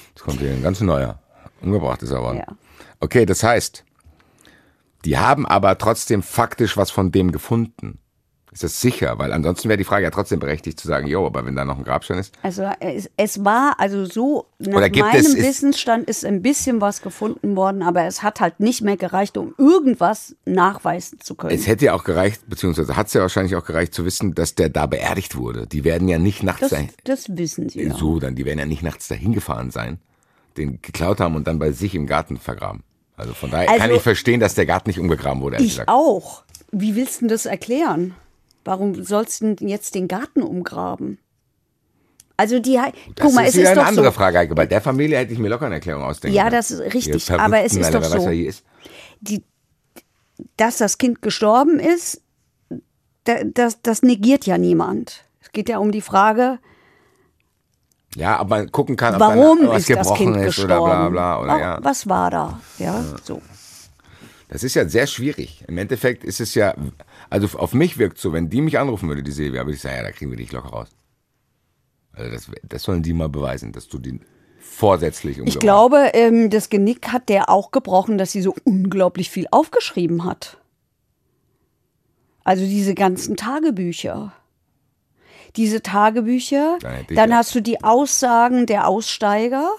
Jetzt kommt hier ein ganz neuer. Umgebracht ist er worden. Ja. Okay, das heißt, die haben aber trotzdem faktisch was von dem gefunden. Ist das sicher? Weil ansonsten wäre die Frage ja trotzdem berechtigt zu sagen, jo, aber wenn da noch ein Grabstein ist. Also es, es war also so, nach meinem es- Wissensstand ist ein bisschen was gefunden worden, aber es hat halt nicht mehr gereicht, um irgendwas nachweisen zu können. Es hätte ja auch gereicht, beziehungsweise hat es ja wahrscheinlich auch gereicht zu wissen, dass der da beerdigt wurde. Die werden ja nicht nachts das, dahin, das wissen sie ja. so dann, die werden ja nicht nachts dahin gefahren sein, den geklaut haben und dann bei sich im Garten vergraben. Also von daher kann Also- ich verstehen, dass der Garten nicht umgegraben wurde, Ich gesagt. auch. Wie willst du denn das erklären? Warum sollst du denn jetzt den Garten umgraben? Also die, Das guck mal, ist es ist eine doch andere so. Frage, Heike. Bei der Familie hätte ich mir locker eine Erklärung ausdenken Ja, das ist richtig, aber es ist doch so. ist. Die, dass das Kind gestorben ist, da- das, das negiert ja niemand. Es geht ja um die Frage, Ja, ob man gucken kann, ob warum dann was ist das gebrochen Kind ist gestorben? oder bla bla. Oder, Wa- ja. Was war da? Ja, so. Das ist ja sehr schwierig. Im Endeffekt ist es ja, also auf mich wirkt so, wenn die mich anrufen würde, die Silvia, würde ich sagen, ja, da kriegen wir dich locker raus. Also das, das sollen die mal beweisen, dass du die vorsätzlich umgebracht Ich glaube, ähm, das Genick hat der auch gebrochen, dass sie so unglaublich viel aufgeschrieben hat. Also diese ganzen Tagebücher. Diese Tagebücher, Dann dann hast du die Aussagen der Aussteiger.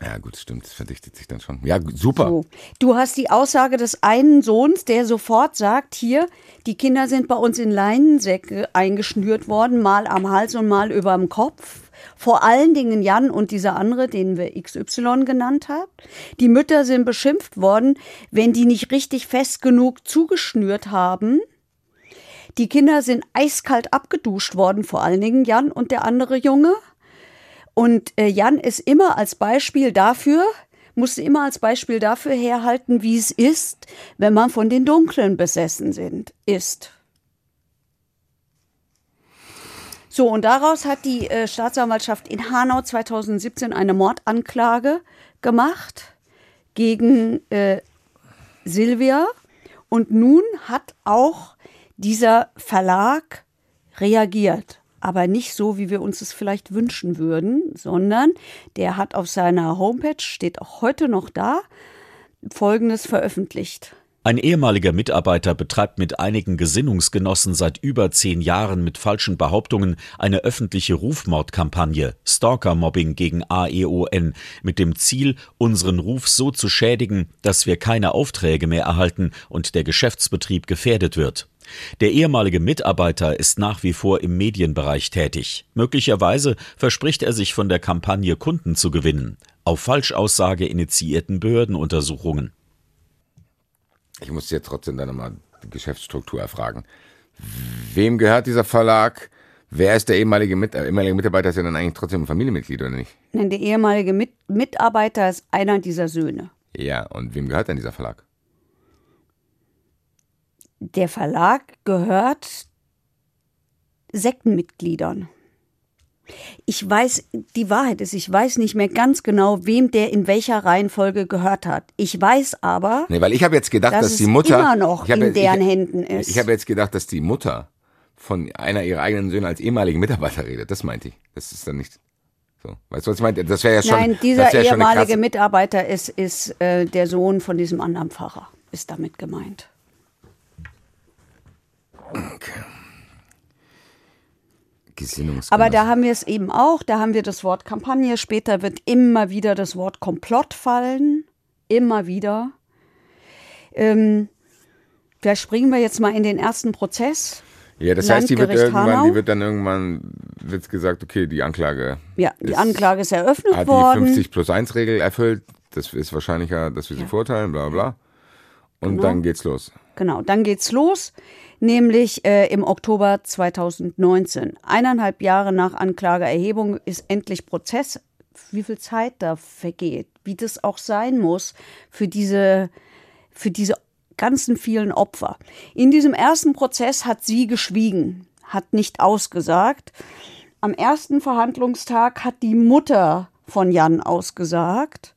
Ja, gut, stimmt, das verdichtet sich dann schon. Ja, super. So. Du hast die Aussage des einen Sohns, der sofort sagt, hier, die Kinder sind bei uns in Leinensäcke eingeschnürt worden, mal am Hals und mal über dem Kopf. Vor allen Dingen Jan und dieser andere, den wir XY genannt haben. Die Mütter sind beschimpft worden, wenn die nicht richtig fest genug zugeschnürt haben. Die Kinder sind eiskalt abgeduscht worden, vor allen Dingen Jan und der andere Junge. Und äh, Jan ist immer als Beispiel dafür, musste immer als Beispiel dafür herhalten, wie es ist, wenn man von den Dunklen besessen sind, ist. So, und daraus hat die äh, Staatsanwaltschaft in Hanau 2017 eine Mordanklage gemacht gegen äh, Silvia. Und nun hat auch dieser Verlag reagiert aber nicht so, wie wir uns es vielleicht wünschen würden, sondern der hat auf seiner Homepage, steht auch heute noch da, Folgendes veröffentlicht. Ein ehemaliger Mitarbeiter betreibt mit einigen Gesinnungsgenossen seit über zehn Jahren mit falschen Behauptungen eine öffentliche Rufmordkampagne, Stalker-Mobbing gegen AEON, mit dem Ziel, unseren Ruf so zu schädigen, dass wir keine Aufträge mehr erhalten und der Geschäftsbetrieb gefährdet wird. Der ehemalige Mitarbeiter ist nach wie vor im Medienbereich tätig. Möglicherweise verspricht er sich von der Kampagne Kunden zu gewinnen. Auf Falschaussage initiierten Behördenuntersuchungen. Ich muss jetzt trotzdem dann nochmal die Geschäftsstruktur erfragen. Wem gehört dieser Verlag? Wer ist der ehemalige, Mit äh, ehemalige Mitarbeiter? Ist ja dann eigentlich trotzdem ein Familienmitglied, oder nicht? Nein, der ehemalige Mit Mitarbeiter ist einer dieser Söhne. Ja, und wem gehört denn dieser Verlag? Der Verlag gehört Sektenmitgliedern. Ich weiß, die Wahrheit ist, ich weiß nicht mehr ganz genau, wem der in welcher Reihenfolge gehört hat. Ich weiß aber, nee, weil ich habe jetzt gedacht, dass, dass die Mutter immer noch in jetzt, deren ich, Händen ist. Ich habe jetzt gedacht, dass die Mutter von einer ihrer eigenen Söhne als ehemaligen Mitarbeiter redet. Das meinte ich. Das ist dann nicht so. Weißt du, was ich meinte? Das wäre ja schon. Nein, dieser ehemalige Mitarbeiter ist, ist äh, der Sohn von diesem anderen Pfarrer, ist damit gemeint. Okay. Aber da haben wir es eben auch, da haben wir das Wort Kampagne, später wird immer wieder das Wort Komplott fallen, immer wieder. Ähm, vielleicht springen wir jetzt mal in den ersten Prozess. Ja, das heißt, die wird irgendwann, die wird dann irgendwann, wird gesagt, okay, die Anklage. Ja, die ist, Anklage ist eröffnet hat worden. die 50 plus 1 Regel erfüllt. Das ist wahrscheinlicher, dass wir sie ja. verurteilen, bla bla. Und genau. dann geht's los. Genau, dann geht's los nämlich äh, im Oktober 2019. Eineinhalb Jahre nach Anklageerhebung ist endlich Prozess. Wie viel Zeit da vergeht, wie das auch sein muss für diese, für diese ganzen vielen Opfer. In diesem ersten Prozess hat sie geschwiegen, hat nicht ausgesagt. Am ersten Verhandlungstag hat die Mutter von Jan ausgesagt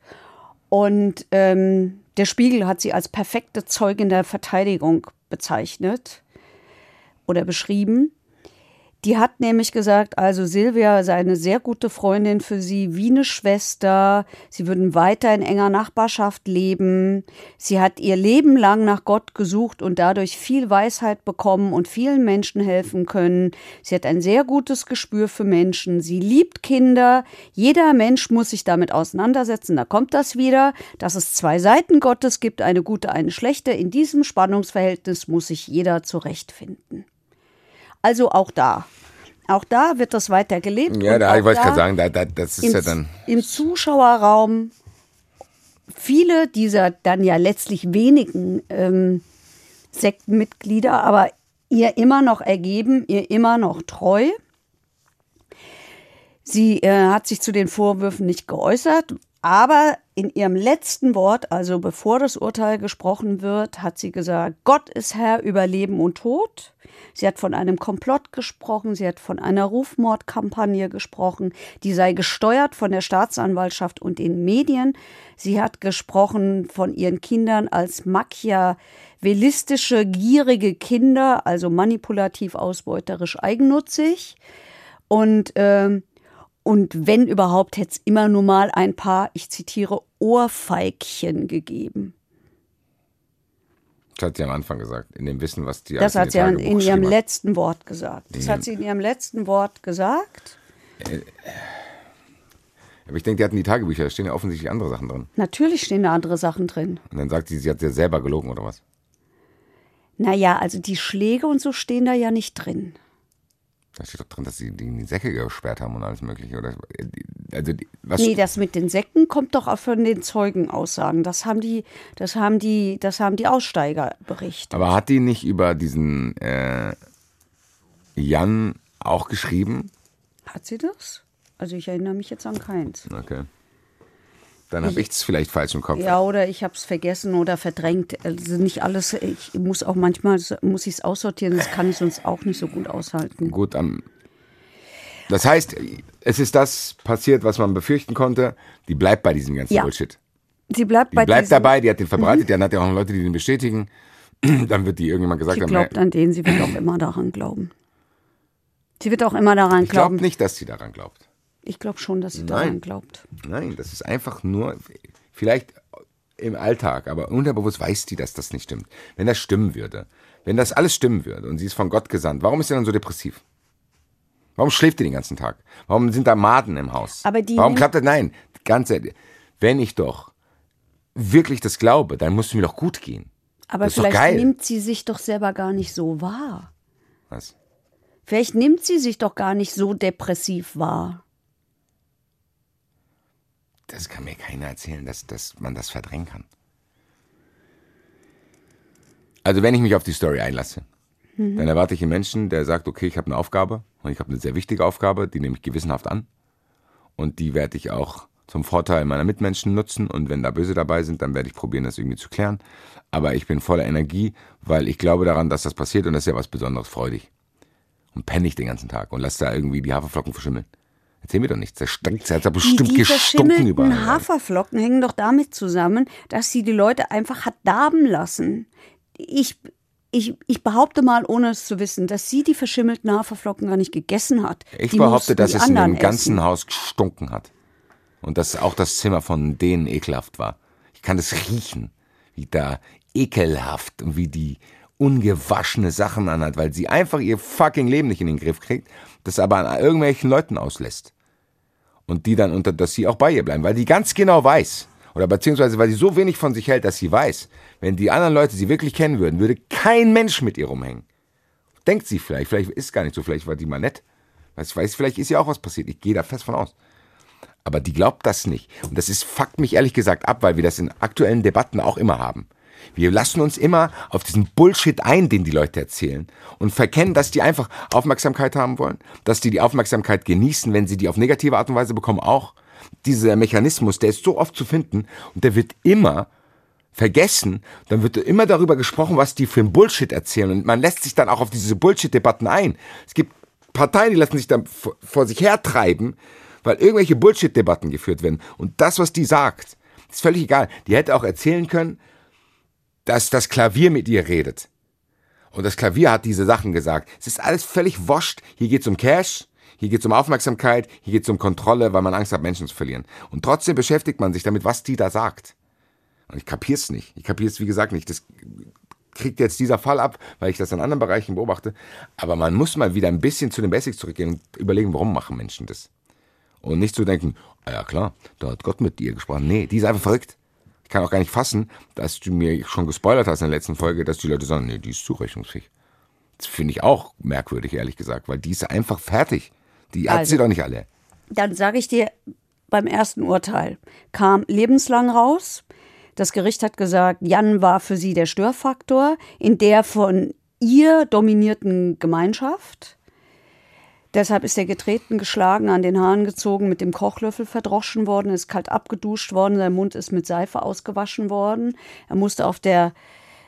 und ähm, der Spiegel hat sie als perfekte Zeugin der Verteidigung bezeichnet oder beschrieben. Die hat nämlich gesagt, also Silvia sei eine sehr gute Freundin für sie, wie eine Schwester. Sie würden weiter in enger Nachbarschaft leben. Sie hat ihr Leben lang nach Gott gesucht und dadurch viel Weisheit bekommen und vielen Menschen helfen können. Sie hat ein sehr gutes Gespür für Menschen. Sie liebt Kinder. Jeder Mensch muss sich damit auseinandersetzen. Da kommt das wieder, dass es zwei Seiten Gottes gibt, eine gute, eine schlechte. In diesem Spannungsverhältnis muss sich jeder zurechtfinden. Also auch da. Auch da wird das weiter gelebt. Ja, da, ich wollte gerade sagen, da, da, das ist im, ja dann. Im Zuschauerraum viele dieser dann ja letztlich wenigen ähm, Sektenmitglieder, aber ihr immer noch ergeben, ihr immer noch treu. Sie äh, hat sich zu den Vorwürfen nicht geäußert, aber in ihrem letzten Wort, also bevor das Urteil gesprochen wird, hat sie gesagt, Gott ist Herr über Leben und Tod. Sie hat von einem Komplott gesprochen, sie hat von einer Rufmordkampagne gesprochen, die sei gesteuert von der Staatsanwaltschaft und den Medien. Sie hat gesprochen von ihren Kindern als machiavellistische, gierige Kinder, also manipulativ, ausbeuterisch, eigennutzig. Und äh, und wenn überhaupt, hätte es immer nur mal ein paar, ich zitiere, Ohrfeigchen gegeben. Das hat sie am Anfang gesagt, in dem Wissen, was die Das hat sie in, in ihrem letzten Wort gesagt. Das hat sie in ihrem letzten Wort gesagt. Aber ich denke, die hatten die Tagebücher, da stehen ja offensichtlich andere Sachen drin. Natürlich stehen da andere Sachen drin. Und dann sagt sie, sie hat ja selber gelogen oder was? Naja, also die Schläge und so stehen da ja nicht drin. Da steht doch drin, dass sie die in die Säcke gesperrt haben und alles mögliche. Oder, also, was, Nee, das mit den Säcken kommt doch auch von den Zeugenaussagen. Das haben die, das haben die, das haben die Aussteiger berichtet. aber hat die nicht über diesen äh, Jan auch geschrieben? Hat sie das? Also ich erinnere mich jetzt an keins. Okay. Dann habe ich es vielleicht falsch im Kopf. Ja, oder ich habe es vergessen oder verdrängt. Also nicht alles. Ich muss auch manchmal muss ich es aussortieren. Das kann ich sonst auch nicht so gut aushalten. Gut, am. Das heißt, es ist das passiert, was man befürchten konnte. Die bleibt bei diesem ganzen Ja. Bullshit. Sie bleibt Die bei bleibt Mhm. dabei, die hat den verbreitet, dann hat ja auch Leute, die den bestätigen. Dann wird die irgendjemand gesagt Sie haben, glaubt ey, an den. Sie wird auch immer daran glauben. Sie wird auch immer daran ich glaube glauben. nicht, dass sie daran glaubt. Ich glaube schon, dass sie daran glaubt. Nein, das ist einfach nur, vielleicht im Alltag, aber unterbewusst weiß die, dass das nicht stimmt. Wenn das stimmen würde, wenn das alles stimmen würde und sie ist von Gott gesandt, warum ist sie dann so depressiv? Warum schläft die den ganzen Tag? Warum sind da Maden im Haus? Aber die Warum klappt das? Nein, ganz ehrlich, wenn ich doch wirklich das glaube, dann muss es mir doch gut gehen. Aber Das vielleicht nimmt sie sich doch selber gar nicht so wahr. Was? Vielleicht nimmt sie sich doch gar nicht so depressiv wahr. Das kann mir keiner erzählen, dass, dass man das verdrängen kann. Also wenn ich mich auf die Story einlasse, dann erwarte ich einen Menschen, der sagt, okay, ich habe eine Aufgabe und ich habe eine sehr wichtige Aufgabe, die nehme ich gewissenhaft an und die werde ich auch zum Vorteil meiner Mitmenschen nutzen und wenn da Böse dabei sind, dann werde ich probieren, das irgendwie zu klären. Aber ich bin voller Energie, weil ich glaube daran, dass das passiert und das ist ja was Besonderes, freudig. Und penne ich den ganzen Tag und lass da irgendwie die Haferflocken verschimmeln. Erzähl mir doch nichts, das stinkt, das hat da bestimmt die, die gestunken verschimmelten überall. Haferflocken hängen doch damit zusammen, dass sie die Leute einfach hat darben lassen. Ich, ich, ich behaupte mal, ohne es zu wissen, dass sie die verschimmelten Haferflocken gar nicht gegessen hat. Ich die behaupte, dass die es in dem ganzen essen. Haus gestunken hat. Und dass auch das Zimmer von denen ekelhaft war. Ich kann das riechen, wie da ekelhaft und wie die ungewaschene Sachen anhat, weil sie einfach ihr fucking Leben nicht in den Griff kriegt, das aber an irgendwelchen Leuten auslässt. Und die dann unter, dass sie auch bei ihr bleiben, weil die ganz genau weiß, oder beziehungsweise weil sie so wenig von sich hält, dass sie weiß, wenn die anderen Leute sie wirklich kennen würden, würde kein Mensch mit ihr rumhängen. Denkt sie vielleicht, vielleicht ist gar nicht so, vielleicht war die mal nett. Weiß, weiß, vielleicht ist ja auch was passiert. Ich gehe da fest von aus. Aber die glaubt das nicht. Und das ist, fuckt mich ehrlich gesagt ab, weil wir das in aktuellen Debatten auch immer haben. Wir lassen uns immer auf diesen Bullshit ein, den die Leute erzählen und verkennen, dass die einfach Aufmerksamkeit haben wollen, dass die die Aufmerksamkeit genießen, wenn sie die auf negative Art und Weise bekommen, auch. Dieser Mechanismus, der ist so oft zu finden und der wird immer vergessen, dann wird immer darüber gesprochen, was die für ein Bullshit erzählen und man lässt sich dann auch auf diese Bullshit-Debatten ein. Es gibt Parteien, die lassen sich dann vor, sich hertreiben, weil irgendwelche Bullshit-Debatten geführt werden. Und das, was die sagt, ist völlig egal. Die hätte auch erzählen können, dass das Klavier mit ihr redet. Und das Klavier hat diese Sachen gesagt. Es ist alles völlig wascht. Hier geht's um Cash, hier geht's um Aufmerksamkeit, hier geht's um Kontrolle, weil man Angst hat, Menschen zu verlieren. Und trotzdem beschäftigt man sich damit, was die da sagt. Und ich kapier's nicht. Ich kapier's, wie gesagt, nicht. Das kriegt jetzt dieser Fall ab, weil ich das in anderen Bereichen beobachte. Aber man muss mal wieder ein bisschen zu den Basics zurückgehen und überlegen, warum machen Menschen das. Und nicht zu denken, ah ja klar, da hat Gott mit dir gesprochen. Nee, die ist einfach verrückt. Ich kann auch gar nicht fassen, dass du mir schon gespoilert hast in der letzten Folge, dass die Leute sagen, nee, die ist zurechnungsfähig. Das finde ich auch merkwürdig, ehrlich gesagt, weil die ist einfach fertig. Die hat Also. sie doch nicht alle. Dann sage ich dir, beim ersten Urteil kam lebenslang raus. Das Gericht hat gesagt, Jan war für sie der Störfaktor in der von ihr dominierten Gemeinschaft. Deshalb ist er getreten, geschlagen, an den Haaren gezogen, mit dem Kochlöffel verdroschen worden, ist kalt abgeduscht worden, sein Mund ist mit Seife ausgewaschen worden. Er musste auf der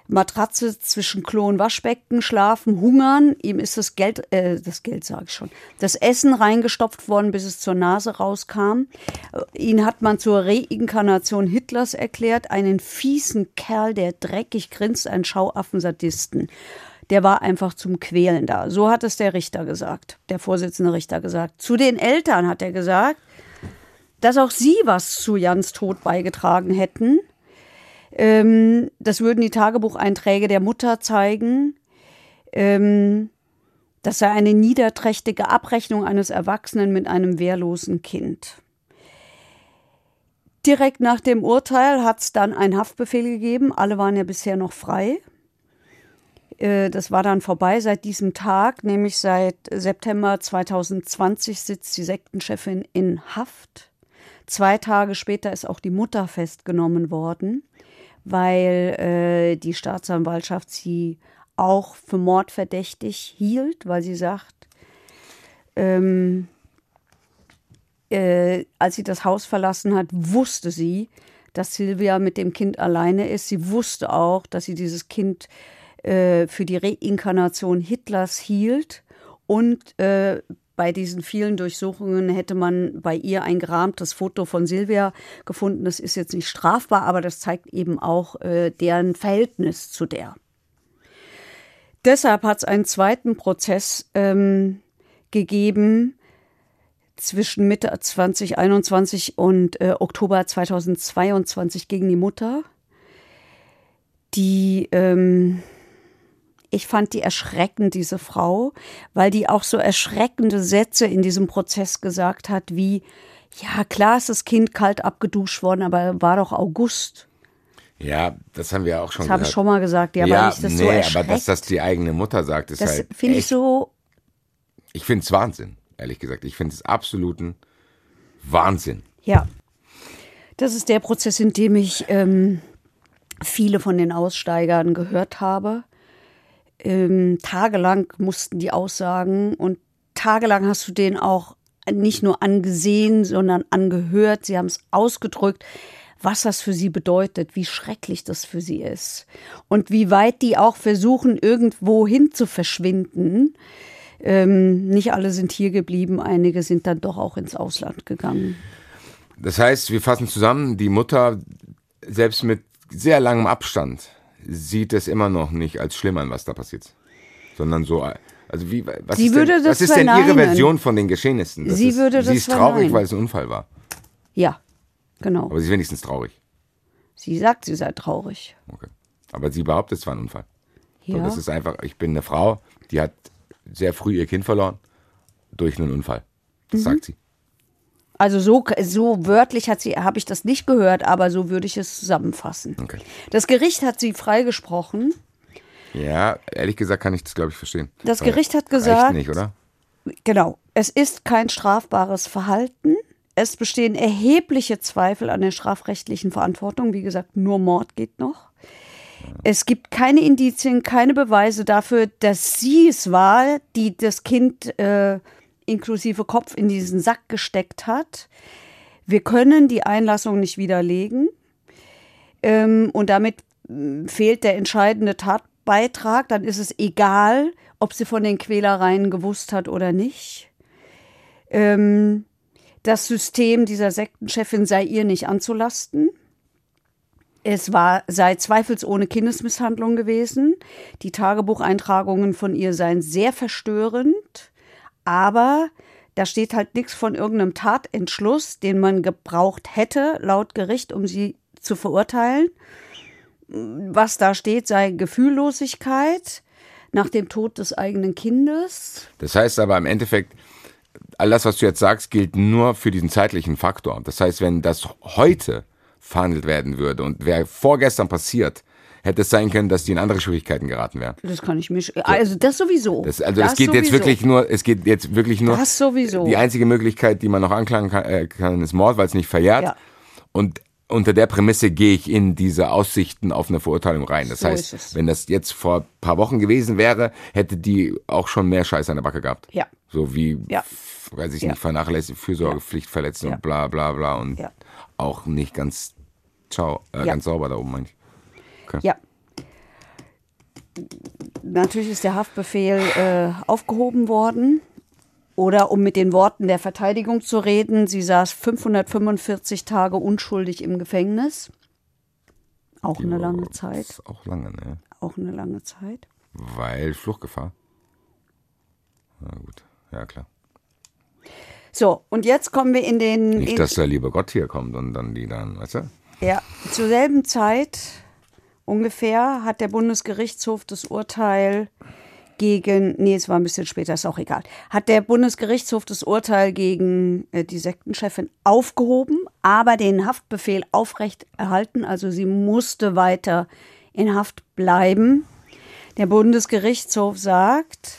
Matratze zwischen Klo und Waschbecken schlafen, hungern. Ihm ist das Geld, äh, das Geld sage ich schon, das Essen reingestopft worden, bis es zur Nase rauskam. Äh, Ihn hat man zur Reinkarnation Hitlers erklärt, einen fiesen Kerl, der dreckig grinst, ein Schauaffen-Sadisten. Der war einfach zum Quälen da. So hat es der Richter gesagt, der Vorsitzende Richter gesagt. Zu den Eltern hat er gesagt, dass auch sie was zu Jans Tod beigetragen hätten. Ähm, das würden die Tagebucheinträge der Mutter zeigen. Ähm, das sei eine niederträchtige Abrechnung eines Erwachsenen mit einem wehrlosen Kind. Direkt nach dem Urteil hat es dann einen Haftbefehl gegeben. Alle waren ja bisher noch frei. Äh, das war dann vorbei seit diesem Tag, nämlich seit September 2020 sitzt die Sektenchefin in Haft. Zwei Tage später ist auch die Mutter festgenommen worden, weil äh, die Staatsanwaltschaft sie auch für Mord verdächtig hielt, weil sie sagt, ähm, äh, als sie das Haus verlassen hat, wusste sie, dass Silvia mit dem Kind alleine ist. Sie wusste auch, dass sie dieses Kind äh, für die Reinkarnation Hitlers hielt und äh, bei diesen vielen Durchsuchungen hätte man bei ihr ein gerahmtes Foto von Silvia gefunden. Das ist jetzt nicht strafbar, aber das zeigt eben auch äh, deren Verhältnis zu der. Deshalb hat es einen zweiten Prozess ähm, gegeben zwischen Mitte 2021 und äh, Oktober 2022 gegen die Mutter, die ähm, ich fand die erschreckend, diese Frau, weil die auch so erschreckende Sätze in diesem Prozess gesagt hat, wie, ja, klar ist das Kind kalt abgeduscht worden, aber war doch August. Ja, das haben wir auch schon das habe ich schon mal gesagt, ja, ja weil ich das nee, so aber dass das die eigene Mutter sagt, ist das halt finde ich so. Ich finde es Wahnsinn, ehrlich gesagt. Ich finde es absoluten Wahnsinn. Ja, das ist der Prozess, in dem ich ähm, viele von den Aussteigern gehört habe ähm, tagelang mussten die aussagen und tagelang hast du den auch nicht nur angesehen, sondern angehört. Sie haben es ausgedrückt, was das für sie bedeutet, wie schrecklich das für sie ist und wie weit die auch versuchen, irgendwo hin zu verschwinden. Ähm, nicht alle sind hier geblieben, einige sind dann doch auch ins Ausland gegangen. Das heißt, wir fassen zusammen, die Mutter, selbst mit sehr langem Abstand, sieht es immer noch nicht als schlimm an, was da passiert. Sondern so, also wie, was, sie ist, würde denn, das was ist denn ihre Version von den Geschehnissen? Das sie ist, würde sie das ist traurig, verneinen. weil es ein Unfall war. Ja, genau. Aber sie ist wenigstens traurig. Sie sagt, sie sei traurig. Okay. Aber sie behauptet, es war ein Unfall. So, Ja. das ist einfach, ich bin eine Frau, die hat sehr früh ihr Kind verloren durch einen Unfall. Das Mhm. sagt sie. Also so, so wörtlich hat sie, habe ich das nicht gehört, aber so würde ich es zusammenfassen. Okay. Das Gericht hat sie freigesprochen. Ja, ehrlich gesagt kann ich das, glaube ich, verstehen. Das Weil Gericht hat gesagt- nicht, oder? Genau. Es ist kein strafbares Verhalten. Es bestehen erhebliche Zweifel an der strafrechtlichen Verantwortung. Wie gesagt, nur Mord geht noch. Es gibt keine Indizien, keine Beweise dafür, dass sie es war, die das Kind äh, inklusive Kopf in diesen Sack gesteckt hat. Wir können die Einlassung nicht widerlegen. Ähm, und damit mh, fehlt der entscheidende Tatbeitrag. Dann ist es egal, ob sie von den Quälereien gewusst hat oder nicht. Ähm, das System dieser Sektenchefin sei ihr nicht anzulasten. Es war, sei zweifelsohne Kindesmisshandlung gewesen. Die Tagebucheintragungen von ihr seien sehr verstörend. Aber da steht halt nichts von irgendeinem Tatentschluss, den man gebraucht hätte, laut Gericht, um sie zu verurteilen. Was da steht, sei Gefühllosigkeit nach dem Tod des eigenen Kindes. Das heißt aber im Endeffekt, all das, was du jetzt sagst, gilt nur für diesen zeitlichen Faktor. Das heißt, wenn das heute verhandelt werden würde und wäre vorgestern passiert, hätte es sein können, dass die in andere Schwierigkeiten geraten wären. Das kann ich mir. Also, das sowieso. Das, also es geht jetzt sowieso. wirklich nur, es geht jetzt wirklich nur. Das sowieso. Die einzige Möglichkeit, die man noch anklagen kann, äh, kann ist Mord, weil es nicht verjährt. Ja. Und unter der Prämisse gehe ich in diese Aussichten auf eine Verurteilung rein. Das So heißt, wenn das jetzt vor ein paar Wochen gewesen wäre, hätte die auch schon mehr Scheiß an der Backe gehabt. Ja. So wie, Ja. weiß ich Ja. nicht, vernachlässigt, Fürsorgepflichtverletzung, Ja. bla bla bla und auch nicht ganz, ciao, äh, ganz sauber da oben, meine ich. Ja. Natürlich ist der Haftbefehl äh, aufgehoben worden. Oder um mit den Worten der Verteidigung zu reden, sie saß 545 Tage unschuldig im Gefängnis. Auch eine lange Zeit. auch lange, ne? Auch eine lange Zeit. Weil Fluchtgefahr. Na gut, ja klar. So, und jetzt kommen wir in den. Nicht, in, dass der liebe Gott hier kommt und dann die dann, weißt du? Ja, zur selben Zeit ungefähr hat der Bundesgerichtshof das Urteil gegen, nee, es war ein bisschen später, ist auch egal, hat der Bundesgerichtshof das Urteil gegen äh, die Sektenchefin aufgehoben, aber den Haftbefehl aufrecht erhalten. Also sie musste weiter in Haft bleiben. Der Bundesgerichtshof sagt,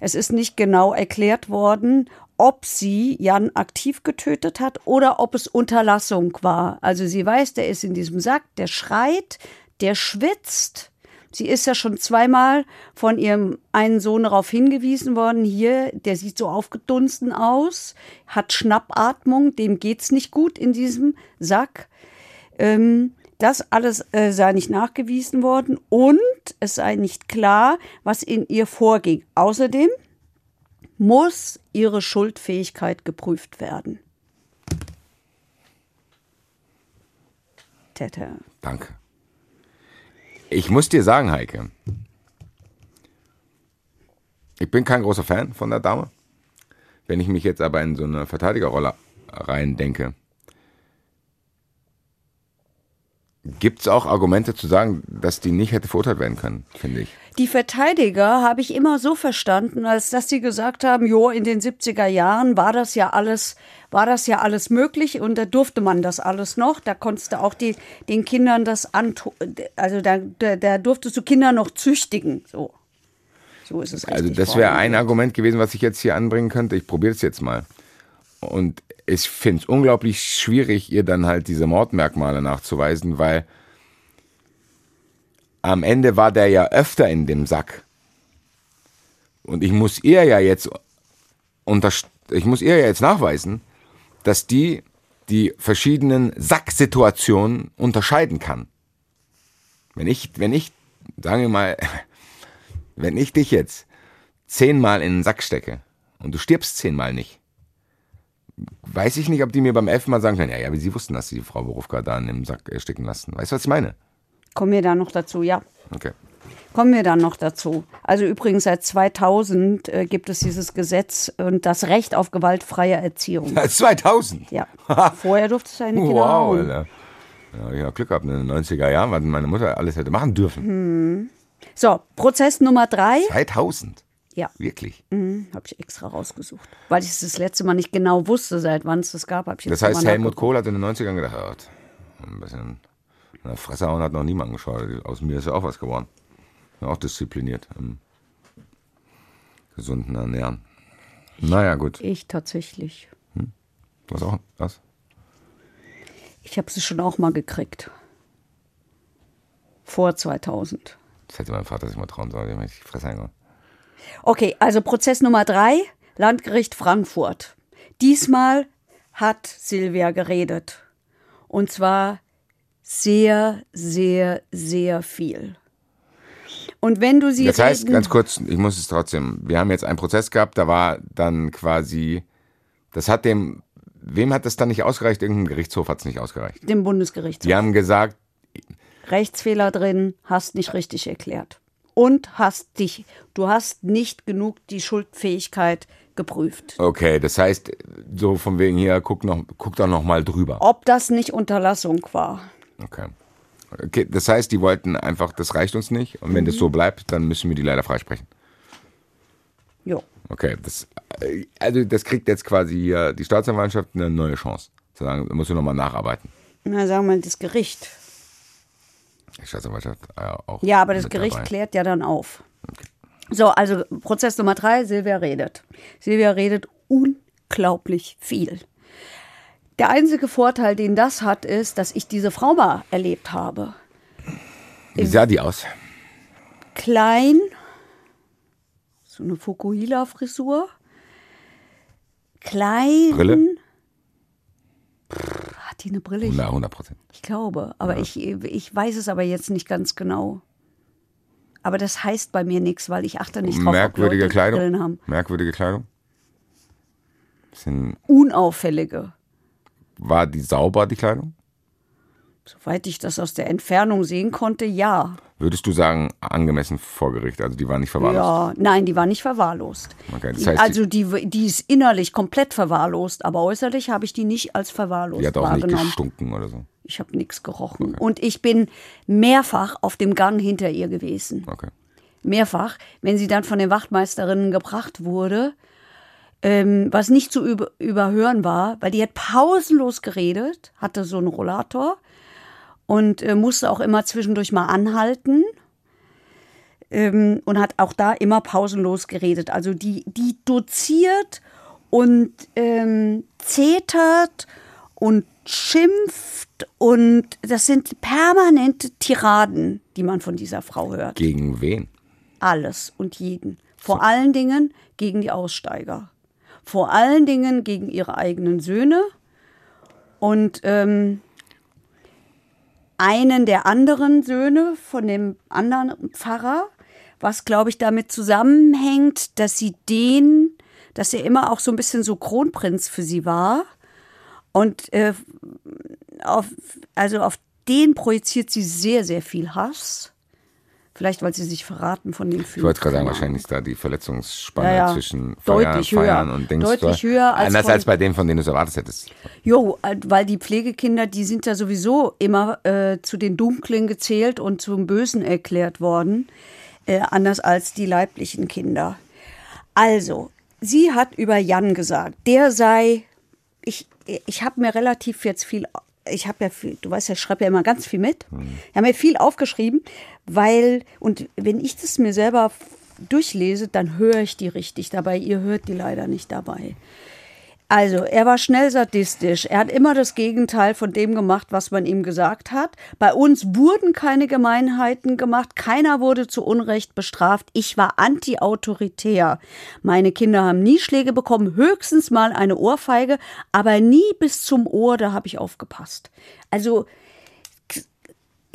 es ist nicht genau erklärt worden, ob sie Jan aktiv getötet hat oder ob es Unterlassung war. Also sie weiß, der ist in diesem Sack, der schreit, der schwitzt. Sie ist ja schon zweimal von ihrem einen Sohn darauf hingewiesen worden, hier, der sieht so aufgedunsen aus, hat Schnappatmung, dem geht's nicht gut in diesem Sack. Ähm, das alles äh, sei nicht nachgewiesen worden und es sei nicht klar, was in ihr vorging. Außerdem muss ihre Schuldfähigkeit geprüft werden. Tete. Danke. Ich muss dir sagen, Heike, ich bin kein großer Fan von der Dame. Wenn ich mich jetzt aber in so eine Verteidigerrolle rein denke, gibt es auch Argumente zu sagen, dass die nicht hätte verurteilt werden können, finde ich. Die Verteidiger habe ich immer so verstanden, als dass sie gesagt haben, jo, in den 70er Jahren war das ja alles, war das ja alles möglich und da durfte man das alles noch. Da konntest du auch die, den Kindern das antun, also da, da, da durftest du Kinder noch züchtigen, so. So ist es Also das wäre ein Argument gewesen, was ich jetzt hier anbringen könnte. Ich probiere es jetzt mal. Und ich finde es unglaublich schwierig, ihr dann halt diese Mordmerkmale nachzuweisen, weil am Ende war der ja öfter in dem Sack. Und ich muss ihr ja jetzt ich muss ihr ja jetzt nachweisen, dass die die verschiedenen Sacksituationen unterscheiden kann. Wenn ich, wenn ich, sagen wir mal, wenn ich dich jetzt zehnmal in den Sack stecke und du stirbst zehnmal nicht, weiß ich nicht, ob die mir beim elften Mal sagen können, ja, ja, wie sie wussten, dass sie die Frau Berufka da in dem Sack ersticken lassen. Weißt du, was ich meine? Kommen wir da noch dazu, ja. Okay. Kommen wir dann noch dazu. Also übrigens seit 2000 äh, gibt es dieses Gesetz und das Recht auf gewaltfreie Erziehung. Seit 2000? Ja. Vorher durfte es eine Kinder Wow. Alter. Ja, ich habe Glück gehabt in den 90er Jahren, was meine Mutter alles hätte machen dürfen. Hm. So, Prozess Nummer drei. 2000? Ja, Wirklich? mhm, habe ich extra rausgesucht. Weil ich es das letzte Mal nicht genau wusste, seit wann es das gab. Das heißt, Helmut. Kohl hat in den 90ern gedacht, ja, ein bisschen in der Fresse hauen hat noch niemand geschaut. Aus mir ist ja auch was geworden. Auch diszipliniert. Im gesunden Ernähren. Naja, gut. Ich tatsächlich. Was auch? Was? Ich habe sie schon auch mal gekriegt. Vor 2000. Das hätte mein Vater sich mal trauen sollen, ich die Fresse eingehauen. Okay, also Prozess Nummer drei, Landgericht Frankfurt. Diesmal hat Silvia geredet. Und zwar sehr, sehr, sehr viel. Und wenn du sie Das heißt, ganz kurz, ich muss es trotzdem, wir haben jetzt einen Prozess gehabt, da war dann quasi, das hat dem, wem hat das dann nicht ausgereicht? Irgendein Gerichtshof hat es nicht ausgereicht. dem Bundesgerichtshof, Die haben gesagt, Rechtsfehler drin, hast nicht richtig erklärt. Und hast dich, du hast nicht genug die Schuldfähigkeit geprüft. okay, das heißt, so von wegen hier, guck, noch, guck doch noch mal drüber. Ob das nicht Unterlassung war. Okay. Okay. Das heißt, die wollten einfach, das reicht uns nicht und wenn das so bleibt, dann müssen wir die leider freisprechen. Jo. Okay, das, äh, also das kriegt jetzt quasi die Staatsanwaltschaft eine neue Chance. Zu sagen, da musst du nochmal nacharbeiten. Na, sagen wir mal, das Gericht. Die Staatsanwaltschaft äh, auch. Ja, aber das Gericht dabei. klärt ja dann auf. So, also Prozess Nummer drei, Silvia redet. Silvia redet unglaublich viel. Der einzige Vorteil, den das hat, ist, dass ich diese Frau mal erlebt habe. Wie sah die aus? Klein, so eine Fukuhila-Frisur. Klein. Brille? Hat die eine Brille? Na, 100 Prozent. ich glaube, aber ich, ich weiß es aber jetzt nicht ganz genau. Aber das heißt bei mir nichts, weil ich achte nicht drauf, Merkwürdige ob Leute Brillen Kleidung. haben. Merkwürdige Kleidung. Bisschen, Unauffällige. War die sauber, die Kleidung? Soweit ich das aus der Entfernung sehen konnte, ja. Würdest du sagen, angemessen vor Gericht? Also die war nicht verwahrlost? Ja, nein, die war nicht verwahrlost. Okay, das heißt, also die, die ist innerlich komplett verwahrlost, aber äußerlich habe ich die nicht als verwahrlost Die hat auch nicht wahrgenommen. gestunken oder so. Ich habe nichts gerochen. Und ich bin mehrfach auf dem Gang hinter ihr gewesen. Okay. mehrfach, wenn sie dann von den Wachtmeisterinnen gebracht wurde, ähm, was nicht zu über überhören war, weil die hat pausenlos geredet, hatte so einen Rollator und äh, musste auch immer zwischendurch mal anhalten ähm, und hat auch da immer pausenlos geredet. Also die, die doziert und ähm, zetert und schimpft und das sind permanente Tiraden, die man von dieser Frau hört. Gegen wen? Alles und jeden. Vor allen Dingen gegen die Aussteiger. Vor allen Dingen gegen ihre eigenen Söhne und ähm, einen der anderen Söhne von dem anderen Pfarrer, was glaube ich damit zusammenhängt, dass sie den, dass er immer auch so ein bisschen so Kronprinz für sie war und äh, auf, also auf den projiziert sie sehr, sehr viel Hass. Vielleicht, weil sie sich verraten von dem Film. Ich wollte gerade sagen, wahrscheinlich ist da die Verletzungsspanne Ja, ja. zwischen Feiern höher. und Dings. Deutlich höher als Anders von- als bei denen, von denen du es erwartet hättest. Jo, äh, weil die Pflegekinder, die sind ja sowieso immer äh, zu den Dunklen gezählt und zum Bösen erklärt worden, äh, anders als die leiblichen Kinder. Also, sie hat über Jan gesagt, der sei, ich, ich habe mir relativ jetzt viel, ich habe ja viel, du weißt ja, ich schreibe ja immer ganz viel mit. Ich habe mir viel aufgeschrieben, weil, und wenn ich das mir selber durchlese, dann höre ich die richtig dabei. Ihr hört die leider nicht dabei. Also, er war schnell sadistisch. Er hat immer das Gegenteil von dem gemacht, was man ihm gesagt hat. Bei uns wurden keine Gemeinheiten gemacht. Keiner wurde zu Unrecht bestraft. Ich war anti-autoritär. Meine Kinder haben nie Schläge bekommen, höchstens mal eine Ohrfeige, aber nie bis zum Ohr, da habe ich aufgepasst. Also,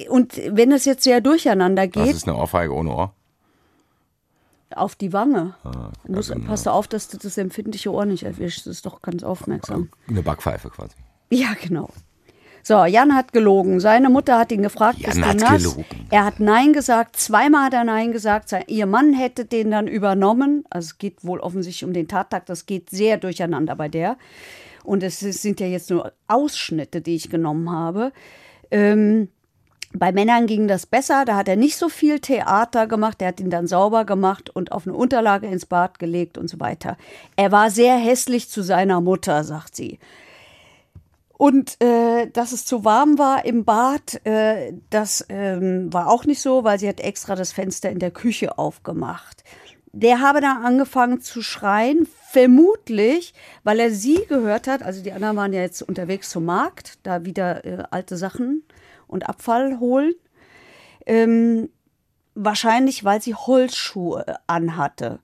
und wenn es jetzt sehr durcheinander Was geht, ist eine Ohrfeige ohne Ohr? Auf die Wange. Du musst, also, pass auf, dass du das empfindliche Ohr nicht erwischst. Das ist doch ganz aufmerksam. Eine Backpfeife quasi. Ja, genau. So, Jan hat gelogen. Seine Mutter hat ihn gefragt, Jan bist du hat nass? gelogen. Er hat Nein gesagt. Zweimal hat er Nein gesagt. Ihr Mann hätte den dann übernommen. Also es geht wohl offensichtlich um den Tattag. Das geht sehr durcheinander bei der. Und es sind ja jetzt nur Ausschnitte, die ich genommen habe. Ähm, bei Männern ging das besser, da hat er nicht so viel Theater gemacht, er hat ihn dann sauber gemacht und auf eine Unterlage ins Bad gelegt und so weiter. Er war sehr hässlich zu seiner Mutter, sagt sie. Und äh, dass es zu warm war im Bad, äh, das ähm, war auch nicht so, weil sie hat extra das Fenster in der Küche aufgemacht. Der habe dann angefangen zu schreien, vermutlich, weil er sie gehört hat. Also die anderen waren ja jetzt unterwegs zum Markt, da wieder äh, alte Sachen und Abfall holen. Ähm, wahrscheinlich, weil sie Holzschuhe anhatte.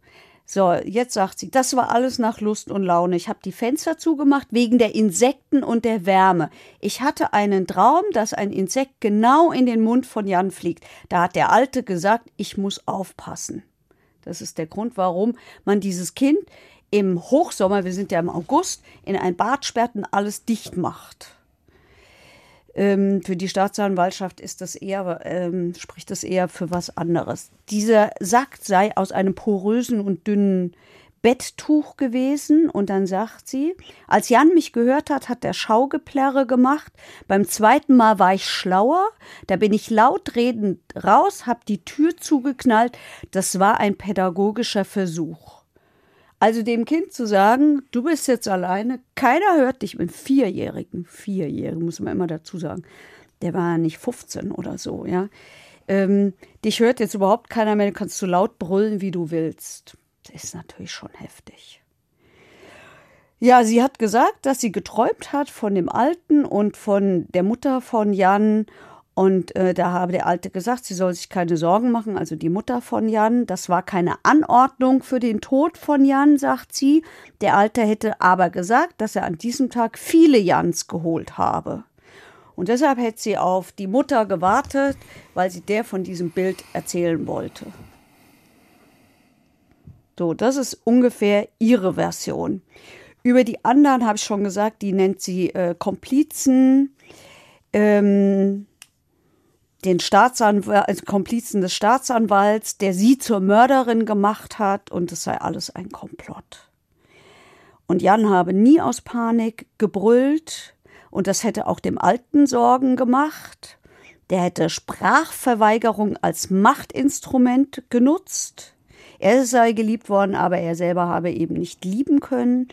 So, jetzt sagt sie, das war alles nach Lust und Laune. Ich habe die Fenster zugemacht wegen der Insekten und der Wärme. Ich hatte einen Traum, dass ein Insekt genau in den Mund von Jan fliegt. Da hat der Alte gesagt, ich muss aufpassen. Das ist der Grund, warum man dieses Kind im Hochsommer, wir sind ja im August, in ein Bad sperrt und alles dicht macht. Ähm, für die Staatsanwaltschaft ist das eher, ähm, spricht das eher für was anderes. Dieser Sack sei aus einem porösen und dünnen Betttuch gewesen und dann sagt sie, als Jan mich gehört hat, hat er Schaugeplärre gemacht. Beim zweiten Mal war ich schlauer, da bin ich laut redend raus, hab die Tür zugeknallt. Das war ein pädagogischer Versuch. Also dem Kind zu sagen, du bist jetzt alleine, keiner hört dich mit Vierjährigen, Vierjährigen muss man immer dazu sagen, der war nicht 15 oder so, ja. Ähm, dich hört jetzt überhaupt keiner mehr, du kannst so laut brüllen, wie du willst. Das ist natürlich schon heftig. Ja, sie hat gesagt, dass sie geträumt hat von dem Alten und von der Mutter von Jan. Und äh, da habe der Alte gesagt, sie soll sich keine Sorgen machen, also die Mutter von Jan. Das war keine Anordnung für den Tod von Jan, sagt sie. Der Alte hätte aber gesagt, dass er an diesem Tag viele Jans geholt habe. Und deshalb hätte sie auf die Mutter gewartet, weil sie der von diesem Bild erzählen wollte. So, das ist ungefähr ihre Version. Über die anderen habe ich schon gesagt, die nennt sie äh, Komplizen, ähm, den Staatsanwalt, also Komplizen des Staatsanwalts, der sie zur Mörderin gemacht hat und es sei alles ein Komplott. Und Jan habe nie aus Panik gebrüllt und das hätte auch dem Alten Sorgen gemacht. der hätte Sprachverweigerung als Machtinstrument genutzt. Er sei geliebt worden, aber er selber habe eben nicht lieben können.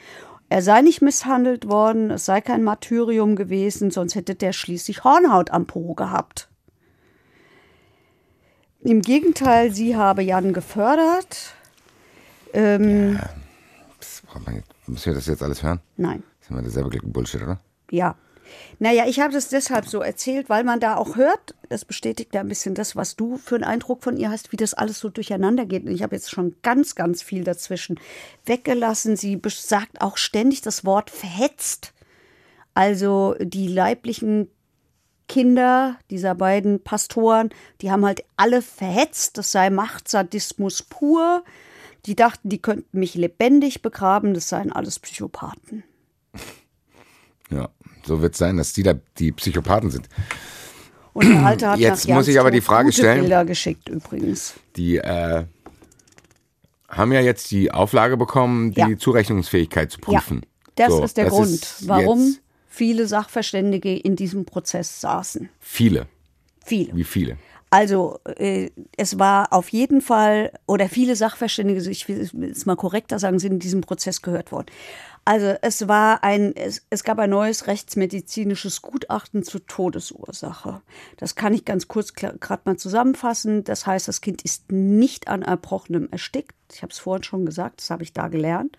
Er sei nicht misshandelt worden, es sei kein Martyrium gewesen, sonst hätte der schließlich Hornhaut am Po gehabt. Im Gegenteil, sie habe Jan gefördert. Ähm, ja, das müssen wir das jetzt alles hören? Nein. Das ist immer derselbe Bullshit, oder? Ja. Naja, ich habe das deshalb so erzählt, weil man da auch hört, das bestätigt ja ein bisschen das, was du für einen Eindruck von ihr hast, wie das alles so durcheinander geht. Und ich habe jetzt schon ganz, ganz viel dazwischen weggelassen. Sie sagt auch ständig das Wort verhetzt. Also die leiblichen Kinder dieser beiden Pastoren, die haben halt alle verhetzt, das sei Machtsadismus pur. Die dachten, die könnten mich lebendig begraben, das seien alles Psychopathen. Ja, so wird es sein, dass die da die Psychopathen sind. Und der Alte hat Jetzt nach muss ich aber die Frage stellen. Bilder geschickt übrigens. Die äh, haben ja jetzt die Auflage bekommen, die Ja. Zurechnungsfähigkeit zu prüfen. Das So, ist der das Grund, ist warum viele Sachverständige in diesem Prozess saßen. Viele. Viele. Wie viele? Also äh, es war auf jeden Fall, oder viele Sachverständige, ich will es mal korrekter sagen, sind in diesem Prozess gehört worden. Also es war ein, es, es gab ein neues rechtsmedizinisches Gutachten zur Todesursache. Das kann ich ganz kurz gerade mal zusammenfassen. Das heißt, das Kind ist nicht an Erbrochenem erstickt. Ich habe es vorhin schon gesagt, das habe ich da gelernt,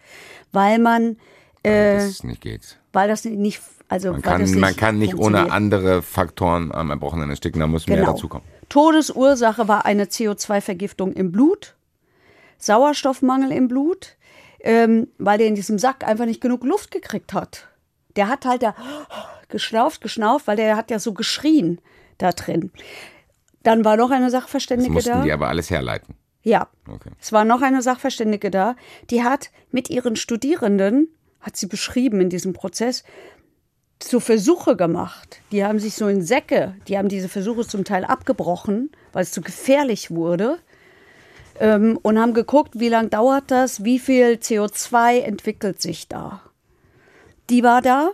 weil man, äh, dass es nicht geht. weil das nicht, also Man kann, das nicht man kann nicht ohne andere Faktoren am Erbrochenen ersticken, da muss mehr Genau. dazukommen. Todesursache war eine CO2-Vergiftung im Blut, Sauerstoffmangel im Blut, ähm, weil der in diesem Sack einfach nicht genug Luft gekriegt hat. Der hat halt da geschnauft, geschnauft, weil der hat ja so geschrien da drin. Dann war noch eine Das Sachverständige mussten da. die aber alles herleiten. Ja. Okay. Es war noch eine Sachverständige da, die hat mit ihren Studierenden, hat sie beschrieben in diesem Prozess, so Versuche gemacht. Die haben sich so in Säcke, die haben diese Versuche zum Teil abgebrochen, weil es zu gefährlich wurde. Ähm, und haben geguckt, wie lange dauert das, wie viel CO2 entwickelt sich da. Die war da.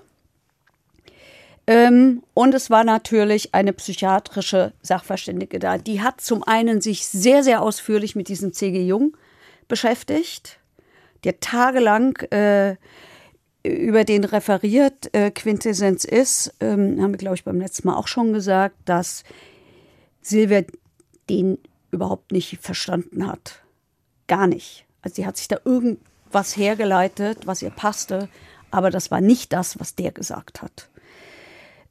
Ähm, und es war natürlich eine psychiatrische Sachverständige da. Die hat zum einen sich sehr, sehr ausführlich mit diesem C.G. Jung beschäftigt. Hat tagelang äh, über den referiert. Äh, Quintessenz ist, ähm, haben wir, glaube ich, beim letzten Mal auch schon gesagt, dass Silvia den überhaupt nicht verstanden hat. Gar nicht. Also sie hat sich da irgendwas hergeleitet, was ihr passte, aber das war nicht das, was der gesagt hat.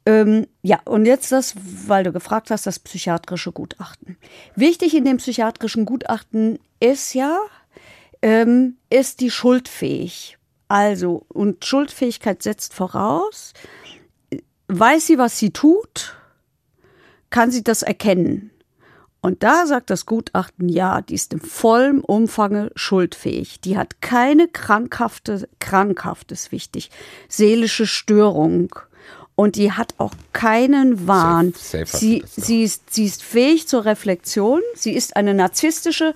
Ähm, ja, und jetzt das, weil du gefragt hast, das psychiatrische Gutachten. Wichtig in dem psychiatrischen Gutachten ist ja, ähm, ist die schuldfähig. Also, und Schuldfähigkeit setzt voraus, weiß sie, was sie tut, kann sie das erkennen. Und da sagt das Gutachten, ja, die ist im vollen Umfange schuldfähig. Die hat keine krankhafte, krankhaft ist wichtig, seelische Störung. Und die hat auch keinen Wahn. Safe- safe sie, sie, ist, sie ist fähig zur Reflexion. Sie ist eine narzisstische,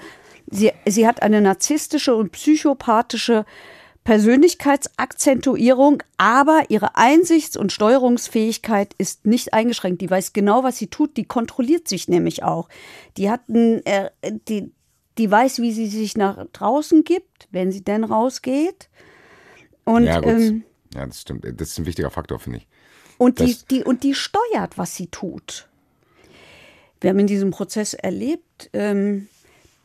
sie, sie hat eine narzisstische und psychopathische Persönlichkeitsakzentuierung, aber ihre Einsichts- und Steuerungsfähigkeit ist nicht eingeschränkt. Die weiß genau, was sie tut. Die kontrolliert sich nämlich auch. Die hat ein, äh, die, die weiß, wie sie sich nach draußen gibt, wenn sie denn rausgeht. Und, Ja, ähm, ja, das stimmt. Das ist ein wichtiger Faktor, finde ich. und, die, die, und die steuert, was sie tut. Wir haben in diesem Prozess erlebt, ähm,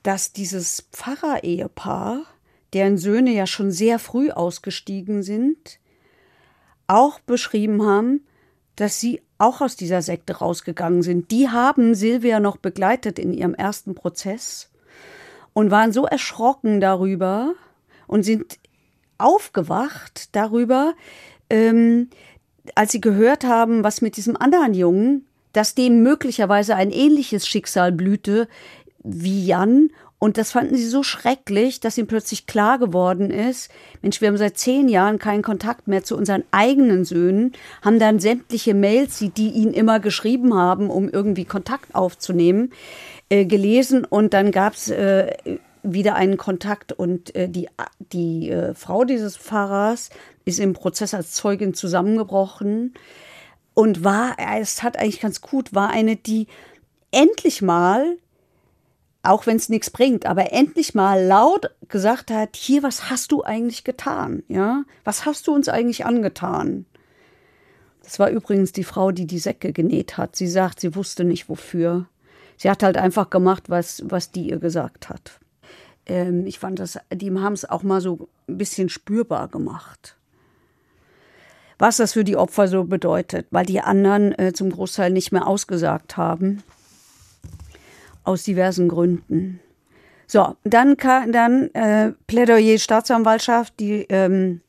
dass dieses Pfarrerehepaar, deren Söhne ja schon sehr früh ausgestiegen sind, auch beschrieben haben, dass sie auch aus dieser Sekte rausgegangen sind. Die haben Silvia noch begleitet in ihrem ersten Prozess und waren so erschrocken darüber und sind aufgewacht darüber, ähm, als sie gehört haben, was mit diesem anderen Jungen, dass dem möglicherweise ein ähnliches Schicksal blühte wie Jan. Und das fanden sie so schrecklich, dass ihnen plötzlich klar geworden ist, Mensch, wir haben seit zehn Jahren keinen Kontakt mehr zu unseren eigenen Söhnen, haben dann sämtliche Mails, die die ihnen immer geschrieben haben, um irgendwie Kontakt aufzunehmen, äh, gelesen. Und dann gab es äh, wieder einen Kontakt und äh, die, die äh, Frau dieses Pfarrers ist im Prozess als Zeugin zusammengebrochen. und war, es hat eigentlich ganz gut, war eine, die endlich mal, auch wenn es nichts bringt, aber endlich mal laut gesagt hat, hier, was hast du eigentlich getan? Ja, was hast du uns eigentlich angetan? Das war übrigens die Frau, die die Säcke genäht hat. Sie sagt, sie wusste nicht wofür. Sie hat halt einfach gemacht, was, was die ihr gesagt hat. Ähm, ich fand das, die haben es auch mal so ein bisschen spürbar gemacht was das für die Opfer so bedeutet, weil die anderen äh, zum Großteil nicht mehr ausgesagt haben. Aus diversen Gründen. So, dann, dann äh, Plädoyer Staatsanwaltschaft. Die ähm,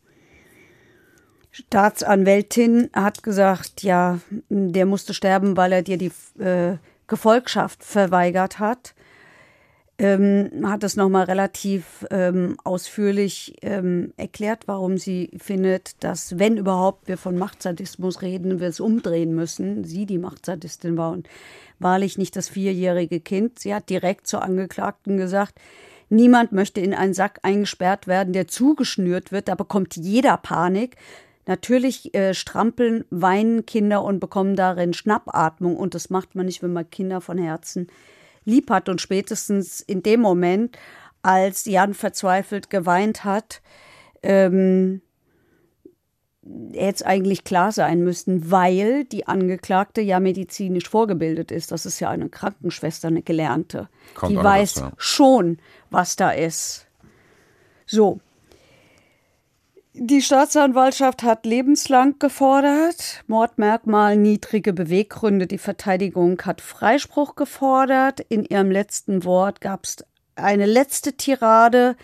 Staatsanwältin hat gesagt, ja, der musste sterben, weil er dir die äh, Gefolgschaft verweigert hat ähm, hat es nochmal relativ ähm, ausführlich ähm, erklärt, warum sie findet, dass, wenn überhaupt wir von Machtsadismus reden, wir es umdrehen müssen. Sie die Machtsadistin war und wahrlich nicht das vierjährige Kind. Sie hat direkt zur Angeklagten gesagt, niemand möchte in einen Sack eingesperrt werden, der zugeschnürt wird. Da bekommt jeder Panik. Natürlich äh, strampeln, weinen Kinder und bekommen darin Schnappatmung. Und das macht man nicht, wenn man Kinder von Herzen lieb hat und spätestens in dem Moment, als Jan verzweifelt geweint hat, ähm, hätte es eigentlich klar sein müssen, weil die Angeklagte ja medizinisch vorgebildet ist. Das ist ja eine Krankenschwester, eine Gelernte. Kommt die weiß das, ja. schon, was da ist. So, die Staatsanwaltschaft hat lebenslang gefordert, Mordmerkmal, niedrige Beweggründe. Die Verteidigung hat Freispruch gefordert. In ihrem letzten Wort gab es eine letzte Tirade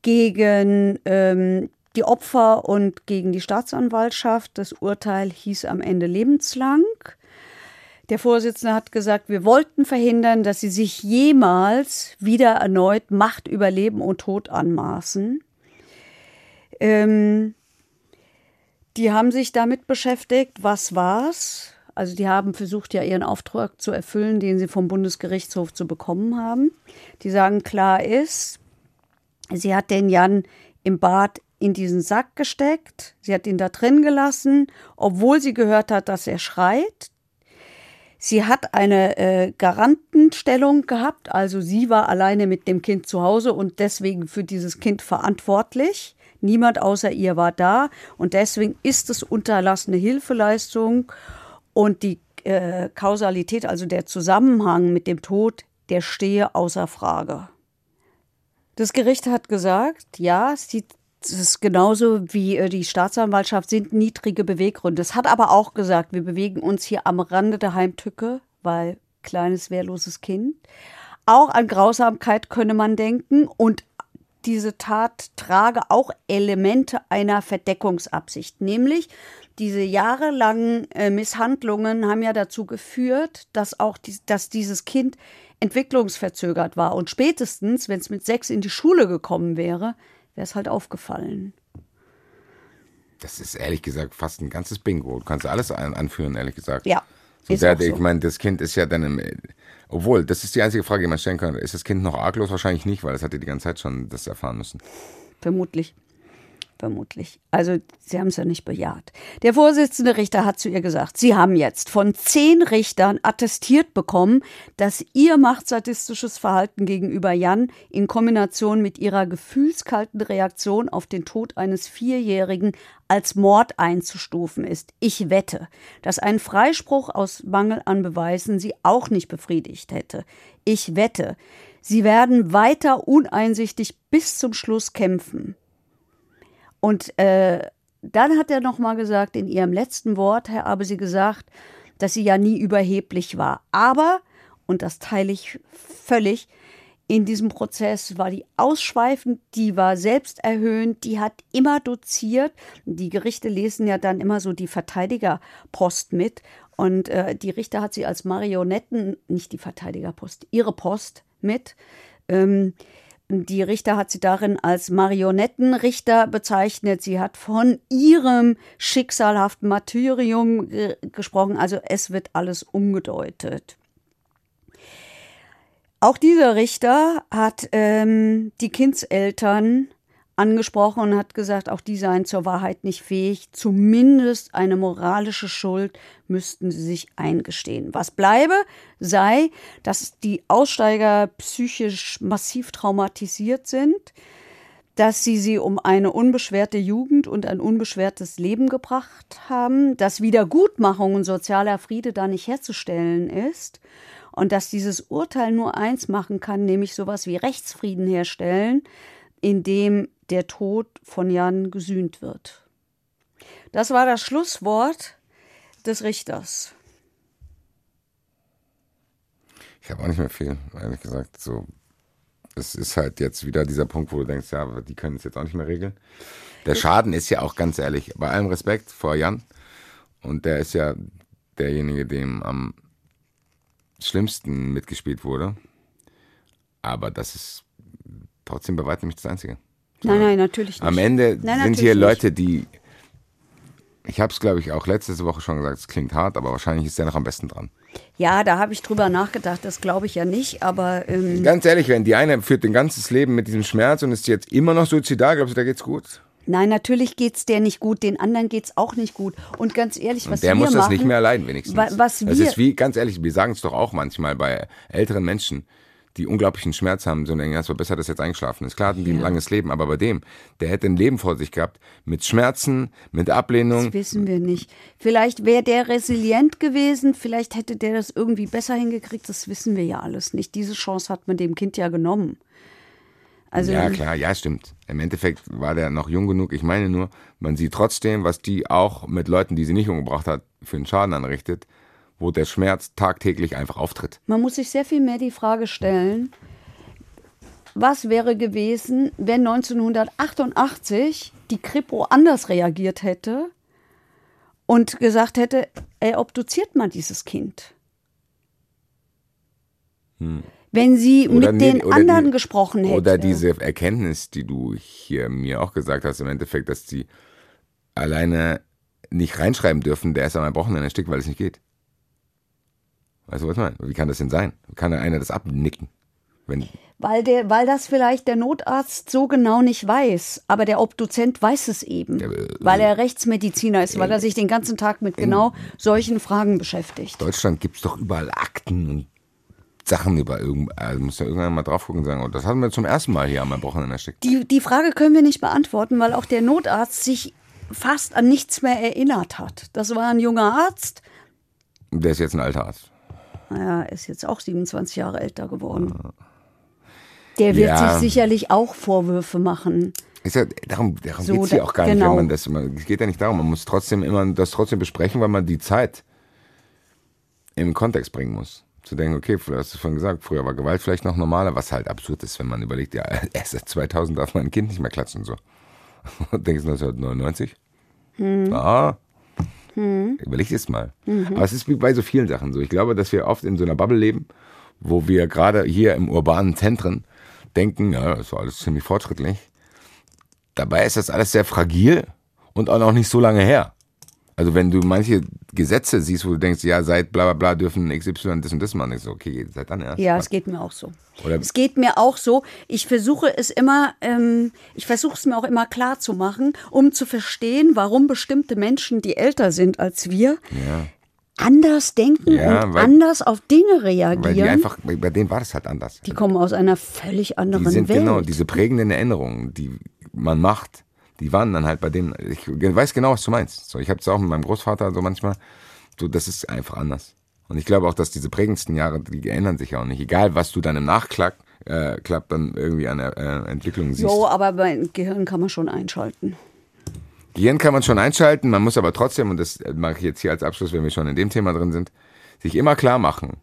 gegen ähm, die Opfer und gegen die Staatsanwaltschaft. Das Urteil hieß am Ende lebenslang. Der Vorsitzende hat gesagt, wir wollten verhindern, dass sie sich jemals wieder erneut Macht über Leben und Tod anmaßen. Ähm, die haben sich damit beschäftigt, was war's? Also die haben versucht, ja ihren Auftrag zu erfüllen, den sie vom Bundesgerichtshof zu bekommen haben. Die sagen, klar ist, sie hat den Jan im Bad in diesen Sack gesteckt, sie hat ihn da drin gelassen, obwohl sie gehört hat, dass er schreit. Sie hat eine äh, Garantenstellung gehabt, also sie war alleine mit dem Kind zu Hause und deswegen für dieses Kind verantwortlich. Niemand außer ihr war da und deswegen ist es unterlassene Hilfeleistung und die äh, Kausalität, also der Zusammenhang mit dem Tod, der stehe außer Frage. Das Gericht hat gesagt, ja, es ist genauso wie äh, die Staatsanwaltschaft sind niedrige Beweggründe. Es hat aber auch gesagt, wir bewegen uns hier am Rande der Heimtücke, weil kleines wehrloses Kind. Auch an Grausamkeit könne man denken und diese Tat trage auch Elemente einer Verdeckungsabsicht, nämlich diese jahrelangen äh, Misshandlungen haben ja dazu geführt, dass auch die, dass dieses Kind entwicklungsverzögert war und spätestens, wenn es mit sechs in die Schule gekommen wäre, wäre es halt aufgefallen. Das ist ehrlich gesagt fast ein ganzes Bingo. Du kannst alles anführen, ehrlich gesagt. Ja. So der, so. Ich meine, das Kind ist ja dann im, obwohl, das ist die einzige Frage, die man stellen kann. Ist das Kind noch arglos? Wahrscheinlich nicht, weil es hatte die ganze Zeit schon das erfahren müssen. Vermutlich vermutlich. Also sie haben es ja nicht bejaht. Der Vorsitzende Richter hat zu ihr gesagt, Sie haben jetzt von zehn Richtern attestiert bekommen, dass Ihr machtsadistisches Verhalten gegenüber Jan in Kombination mit Ihrer gefühlskalten Reaktion auf den Tod eines Vierjährigen als Mord einzustufen ist. Ich wette, dass ein Freispruch aus Mangel an Beweisen Sie auch nicht befriedigt hätte. Ich wette, Sie werden weiter uneinsichtig bis zum Schluss kämpfen. Und äh, dann hat er noch mal gesagt, in ihrem letzten Wort, habe sie gesagt, dass sie ja nie überheblich war. Aber, und das teile ich völlig, in diesem Prozess war die ausschweifend, die war selbsterhöhend, die hat immer doziert. Die Gerichte lesen ja dann immer so die Verteidigerpost mit. Und äh, die Richter hat sie als Marionetten, nicht die Verteidigerpost, ihre Post mit. Ähm, die Richter hat sie darin als Marionettenrichter bezeichnet. Sie hat von ihrem schicksalhaften Martyrium ge gesprochen. Also es wird alles umgedeutet. Auch dieser Richter hat ähm, die Kindseltern angesprochen und hat gesagt, auch die seien zur Wahrheit nicht fähig. Zumindest eine moralische Schuld müssten sie sich eingestehen. Was bleibe, sei, dass die Aussteiger psychisch massiv traumatisiert sind, dass sie sie um eine unbeschwerte Jugend und ein unbeschwertes Leben gebracht haben, dass Wiedergutmachung und sozialer Friede da nicht herzustellen ist und dass dieses Urteil nur eins machen kann, nämlich sowas wie Rechtsfrieden herstellen, indem der Tod von Jan gesühnt wird. Das war das Schlusswort des Richters. Ich habe auch nicht mehr viel, ehrlich gesagt. So, es ist halt jetzt wieder dieser Punkt, wo du denkst, ja, die können es jetzt auch nicht mehr regeln. Der Schaden ist ja auch ganz ehrlich, bei allem Respekt vor Jan, und der ist ja derjenige, dem am schlimmsten mitgespielt wurde. Aber das ist trotzdem bei weitem nicht das Einzige. Nein, nein, natürlich nicht. Am Ende Nein, sind hier Leute, die. Ich habe es, glaube ich, auch letzte Woche schon gesagt, es klingt hart, aber wahrscheinlich ist der noch am besten dran. Ja, da habe ich drüber nachgedacht, das glaube ich ja nicht, aber ähm, Ganz ehrlich, wenn die eine führt ein ganzes Leben mit diesem Schmerz und ist jetzt immer noch suizidal, glaubst du, da geht's gut? nein, natürlich geht's der nicht gut, den anderen geht's auch nicht gut. Und ganz ehrlich, was der wir muss das machen, nicht mehr leiden, wenigstens. wa- was das wir- ist wie, ganz ehrlich, wir sagen es doch auch manchmal bei älteren Menschen, die unglaublichen Schmerz haben, so denken, ja, es war besser, dass er jetzt eingeschlafen ist. Klar hatten die ein langes Leben, aber bei dem, der hätte ein Leben vor sich gehabt, mit Schmerzen, mit Ablehnung. Das wissen wir nicht. Vielleicht wäre der resilient gewesen, vielleicht hätte der das irgendwie besser hingekriegt, das wissen wir ja alles nicht. Diese Chance hat man dem Kind ja genommen. Also Ja, klar, ja, stimmt. Im Endeffekt war der noch jung genug. Ich meine nur, man sieht trotzdem, was die auch mit Leuten, die sie nicht umgebracht hat, für einen Schaden anrichtet, wo der Schmerz tagtäglich einfach auftritt. man muss sich sehr viel mehr die Frage stellen, was wäre gewesen, wenn 1988 die Kripo anders reagiert hätte und gesagt hätte, ey, obduziert mal dieses Kind. Wenn sie Hm. Oder mit den anderen die- gesprochen hätte. Oder diese Erkenntnis, die du hier mir auch gesagt hast, im Endeffekt, dass die alleine nicht reinschreiben dürfen, der ist am Wochenende erstickt, weil es nicht geht. Weißt du, was ich meine? Wie kann das denn sein? Kann da einer das abnicken? Wenn, Weil, der, weil das vielleicht der Notarzt so genau nicht weiß, aber der Obduzent weiß es eben, äh, weil er Rechtsmediziner ist, weil er sich den ganzen Tag mit genau solchen Fragen beschäftigt. Deutschland gibt es doch überall Akten und Sachen über irgend, also muss ja irgendwann mal drauf gucken und sagen, oh, das hatten wir zum ersten Mal hier am Wochenende erstickt. Die, die Frage können wir nicht beantworten, weil auch der Notarzt sich fast an nichts mehr erinnert hat. Das war ein junger Arzt, Der ist jetzt ein alter Arzt. Naja, er ist jetzt auch 27 Jahre älter geworden. Der wird Ja. sich sicherlich auch Vorwürfe machen. Ist ja, darum darum So, geht es ja auch gar nicht, genau. wenn man das, man, es geht ja nicht darum, man muss trotzdem immer das trotzdem besprechen, weil man die Zeit im Kontext bringen muss. Zu denken, okay, du hast es vorhin gesagt, früher war Gewalt vielleicht noch normaler, was halt absurd ist, wenn man überlegt, ja, erst seit 2000 darf man ein Kind nicht mehr klatschen, so. Und denkst du 1999? Ah, überleg es mal. Aber es ist wie bei so vielen Sachen so. Ich glaube, dass wir oft in so einer Bubble leben, wo wir gerade hier im urbanen Zentren denken, ja, das war alles ziemlich fortschrittlich. Dabei ist das alles sehr fragil und auch noch nicht so lange her. Also wenn du manche Gesetze siehst, wo du denkst, ja, seit bla bla bla dürfen XY das und das machen, ist so, okay, seit dann erst. Ja, es geht mir auch so. Oder- es geht mir auch so. Ich versuche es immer, ähm, ich versuche es mir auch immer klar zu machen, um zu verstehen, warum bestimmte Menschen, die älter sind als wir, anders denken Ja, und weil- anders auf Dinge reagieren. Weil die einfach, bei denen war das halt anders. Die kommen aus einer völlig anderen Die sind Welt. genau, diese prägenden Erinnerungen, die man macht, die waren dann halt bei denen, ich weiß genau, was du meinst. So, ich habe es auch mit meinem Großvater so manchmal, so, das ist einfach anders. Und ich glaube auch, dass diese prägendsten Jahre, die ändern sich auch nicht. Egal, was du dann im Nachklapp äh, Klapp dann irgendwie an der äh, Entwicklung siehst. so, aber mein Gehirn kann man schon einschalten. Gehirn kann man schon einschalten, man muss aber trotzdem, und das mache ich jetzt hier als Abschluss, wenn wir schon in dem Thema drin sind, sich immer klar machen,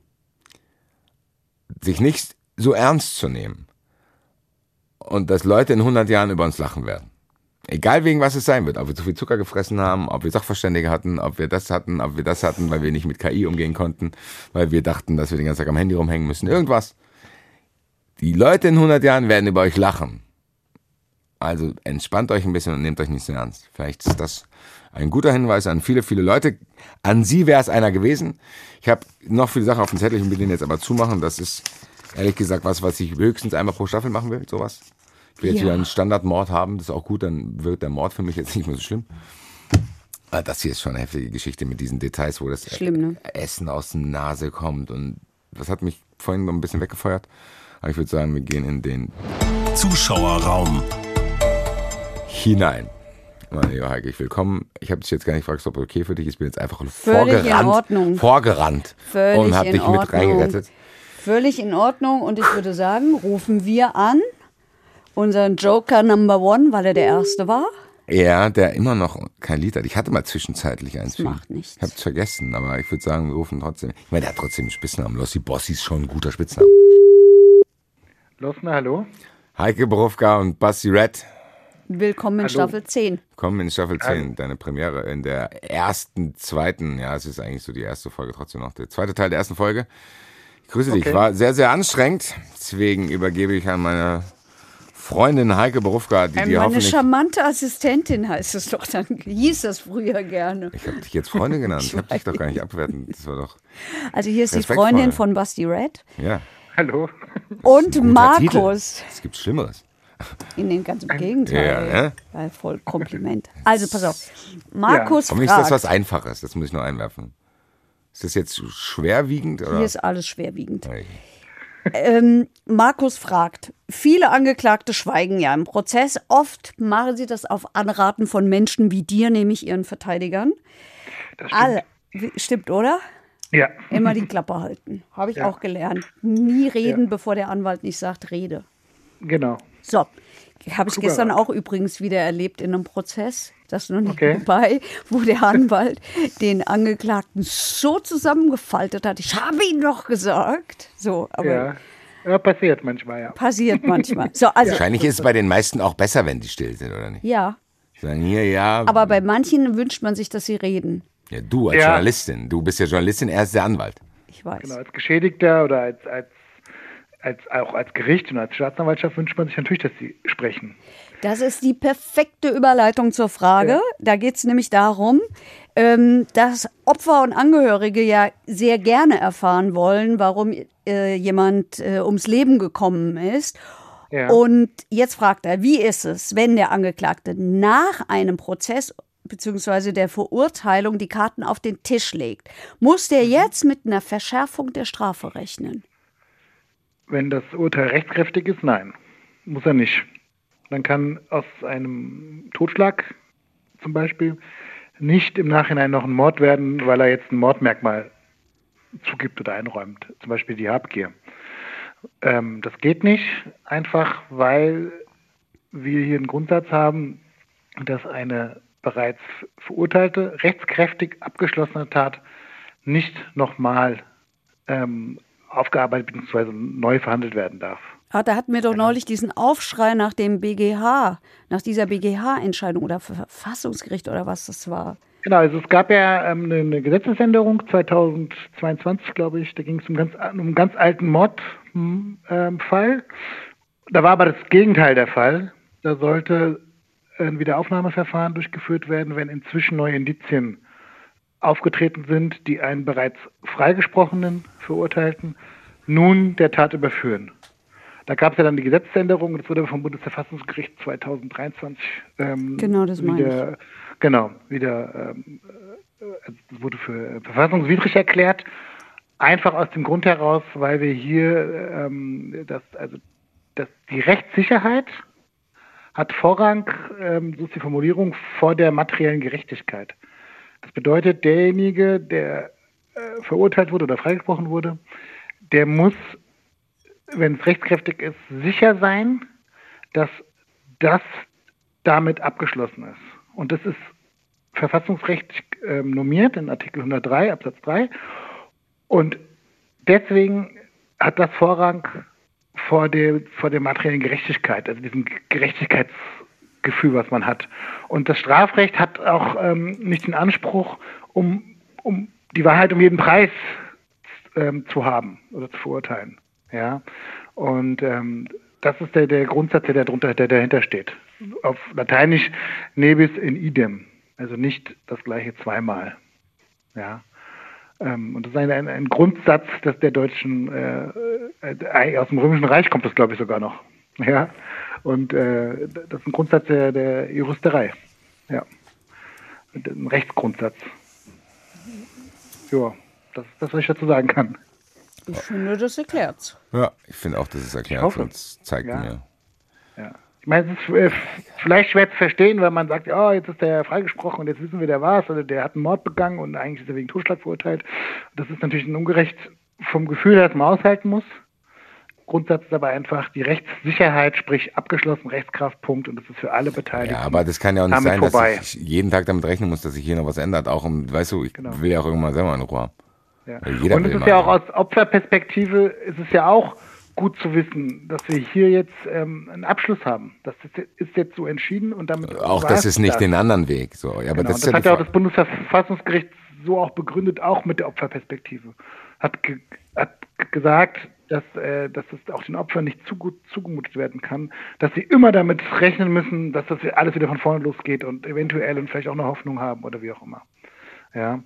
sich nicht so ernst zu nehmen und dass Leute in 100 Jahren über uns lachen werden. Egal wegen was es sein wird, ob wir zu viel Zucker gefressen haben, ob wir Sachverständige hatten, ob wir das hatten, ob wir das hatten, weil wir nicht mit KI umgehen konnten, weil wir dachten, dass wir den ganzen Tag am Handy rumhängen müssen, irgendwas. Die Leute in 100 Jahren werden über euch lachen. Also entspannt euch ein bisschen und nehmt euch nicht so ernst. Vielleicht ist das ein guter Hinweis an viele, viele Leute. An Sie wäre es einer gewesen. Ich habe noch viele Sachen auf dem Zettel, ich will den jetzt aber zumachen. Das ist ehrlich gesagt was, was ich höchstens einmal pro Staffel machen will, sowas. Ich will jetzt Ja. wieder einen Standardmord haben, das ist auch gut, dann wird der Mord für mich jetzt nicht mehr so schlimm. Aber das hier ist schon eine heftige Geschichte mit diesen Details, wo das Schlimm, ne? Essen aus der Nase kommt und das hat mich vorhin noch ein bisschen weggefeuert. Aber ich würde sagen, wir gehen in den Zuschauerraum. hinein. Meine liebe Heike, ich willkommen. Ich habe dich jetzt gar nicht gefragt, ob okay für dich ist. Ich bin jetzt einfach Völlig in vorgerannt, Ordnung. vorgerannt Völlig und habe dich mit Ordnung. reingerettet. Völlig in Ordnung und ich würde sagen, rufen wir an unseren Joker Number One, weil er der Erste war. Er, der immer noch kein Lied hat. Ich hatte mal zwischenzeitlich eins. Das macht nichts. Ich habe es vergessen, aber ich würde sagen, wir rufen trotzdem. Ich meine, der hat trotzdem einen Spitznamen. Lossi Bossi ist schon ein guter Spitzname. Losner, hallo. Heike Borowka und Basti Red Willkommen in Hallo. Staffel 10. kommen in Staffel 10, deine Premiere in der ersten, zweiten, ja, es ist eigentlich so die erste Folge trotzdem noch, der zweite Teil der ersten Folge. Ich grüße dich, Okay. war sehr, sehr anstrengend, deswegen übergebe ich an meine Freundin Heike Borowka, die Äh, dir Meine charmante Assistentin heißt es doch, dann hieß das früher gerne. Ich habe dich jetzt Freundin genannt, ich, Ich habe dich doch gar nicht weiß. abgewertet, das war doch, Also hier ist die. Freundin von Basti Red ja. Hallo. und Markus. Es gibt Schlimmeres. In den ganzen Gegenteil. Ja, ne? Weil voll Kompliment. Also pass auf. Markus Hoffentlich ist das fragt. was Einfaches, das muss ich nur einwerfen. Ist das jetzt schwerwiegend? Oder? Hier ist alles schwerwiegend. Okay. Ähm, Markus fragt, viele Angeklagte schweigen ja im Prozess. Oft machen sie das auf Anraten von Menschen wie dir, nämlich ihren Verteidigern. Das stimmt. Alle, stimmt, oder? Ja. Immer die Klappe halten. Habe ich auch gelernt. Nie reden, bevor der Anwalt nicht sagt, rede. Genau. So, habe ich Super. gestern auch übrigens wieder erlebt in einem Prozess. Das ist noch nicht Okay. vorbei, wo der Anwalt den Angeklagten so zusammengefaltet hat. Ich habe ihn doch gesagt. So, aber Ja. ja. Passiert manchmal, ja. passiert manchmal. So, also, Wahrscheinlich ist es bei den meisten auch besser, wenn die still sind, oder nicht? ja. Sagen hier, ja. Aber bei manchen wünscht man sich, dass sie reden. ja, du als Ja. Journalistin, du bist ja Journalistin, er ist der Anwalt. Ich weiß. Genau, als Geschädigter oder als, als, als auch als Gericht und als Staatsanwaltschaft wünscht man sich natürlich, dass sie sprechen. Das ist die perfekte Überleitung zur Frage. Da geht es nämlich darum, ähm, dass Opfer und Angehörige ja sehr gerne erfahren wollen, warum äh, jemand äh, ums Leben gekommen ist. Ja. Und jetzt fragt er, wie ist es, wenn der Angeklagte nach einem Prozess beziehungsweise der Verurteilung die Karten auf den Tisch legt? Muss der jetzt mit einer Verschärfung der Strafe rechnen? Wenn das Urteil rechtskräftig ist, nein. Muss er nicht. Dann kann aus einem Totschlag zum Beispiel nicht im Nachhinein noch ein Mord werden, weil er jetzt ein Mordmerkmal zugibt oder einräumt. Zum Beispiel die Habgier. Ähm, das geht nicht, einfach weil wir hier einen Grundsatz haben, dass eine bereits verurteilte, rechtskräftig abgeschlossene Tat nicht nochmal ähm, aufgearbeitet bzw. neu verhandelt werden darf. Ah, da hatten wir doch neulich diesen Aufschrei nach dem BGH, nach dieser BGH-Entscheidung oder Verfassungsgericht oder was das war. Genau, also es gab ja ähm, eine, eine Gesetzesänderung 2022, glaube ich, da ging es um, ganz, um einen ganz alten Mordfall. da war aber das Gegenteil der Fall. Da sollte ein Wiederaufnahmeverfahren durchgeführt werden, wenn inzwischen neue Indizien aufgetreten sind, die einen bereits freigesprochenen Verurteilten nun der Tat überführen. Da gab es ja dann die Gesetzesänderung und das wurde vom Bundesverfassungsgericht 2023 ähm, Genau, das meine wieder, genau, wieder ähm, äh, es wurde für verfassungswidrig erklärt. Einfach aus dem Grund heraus, weil wir hier ähm, das, also das, die Rechtssicherheit hat Vorrang, ähm, so ist die Formulierung, vor der materiellen Gerechtigkeit. Das bedeutet, derjenige, der äh, verurteilt wurde oder freigesprochen wurde, der muss, wenn es rechtskräftig ist, sicher sein, dass das damit abgeschlossen ist. Und das ist verfassungsrechtlich ähm, normiert in Artikel 103 Absatz 3. Und deswegen hat das Vorrang vor der, vor der materiellen Gerechtigkeit, also diesem Gerechtigkeitsgefühl, was man hat. Und das Strafrecht hat auch ähm, nicht den Anspruch, um, um die Wahrheit um jeden Preis ähm, zu haben oder zu verurteilen. Ja. Und ähm, das ist der, der Grundsatz, der, darunter, der dahinter steht. Auf Lateinisch nebis in idem, also nicht das gleiche zweimal. Ja. Ähm, und das ist ein, ein, ein Grundsatz des, der deutschen, äh, äh, aus dem Römischen Reich kommt das, glaube ich, sogar noch. Ja. Und äh, das ist ein Grundsatz der, der Juristerei. Ja. Ein Rechtsgrundsatz. Ja, das ist das, was ich dazu sagen kann. Ich finde, das erklärt's. Ja, ich finde auch, das ist erklärt. hoffe. Das zeigt Ja. mir. Ja. Ich meine, es ist äh, vielleicht schwer zu verstehen, weil man sagt, ja, jetzt ist der freigesprochen und jetzt wissen wir, der war's oder der hat einen Mord begangen und eigentlich ist er wegen Totschlag verurteilt. Das ist natürlich ein ungerecht vom Gefühl, her, das man aushalten muss. Grundsatz ist aber einfach die Rechtssicherheit, sprich abgeschlossen, Rechtskraft, Punkt. Und das ist für alle Beteiligten. Ja, aber das kann ja auch nicht sein, dass vorbei. ich jeden Tag damit rechnen muss, dass sich hier noch was ändert. Auch um, weißt du, ich Genau. will ja auch irgendwann selber in Ruhe haben. Ja. Jeder Und es ist ja auch aus Opferperspektive, ist es ja auch gut zu wissen, dass wir hier jetzt ähm, einen Abschluss haben. Das ist, ist jetzt so entschieden und damit Auch war's das ist nicht das. den anderen Weg. So, ja, aber Genau. das Das, ja hat ja auch das Bundesverfassungsgericht so auch begründet, auch mit der Opferperspektive. Hat, ge hat gesagt, dass, äh, dass es auch den Opfern nicht zu gut zugemutet werden kann, dass sie immer damit rechnen müssen, dass das alles wieder von vorne losgeht und eventuell und vielleicht auch eine Hoffnung haben oder wie auch immer. Ja.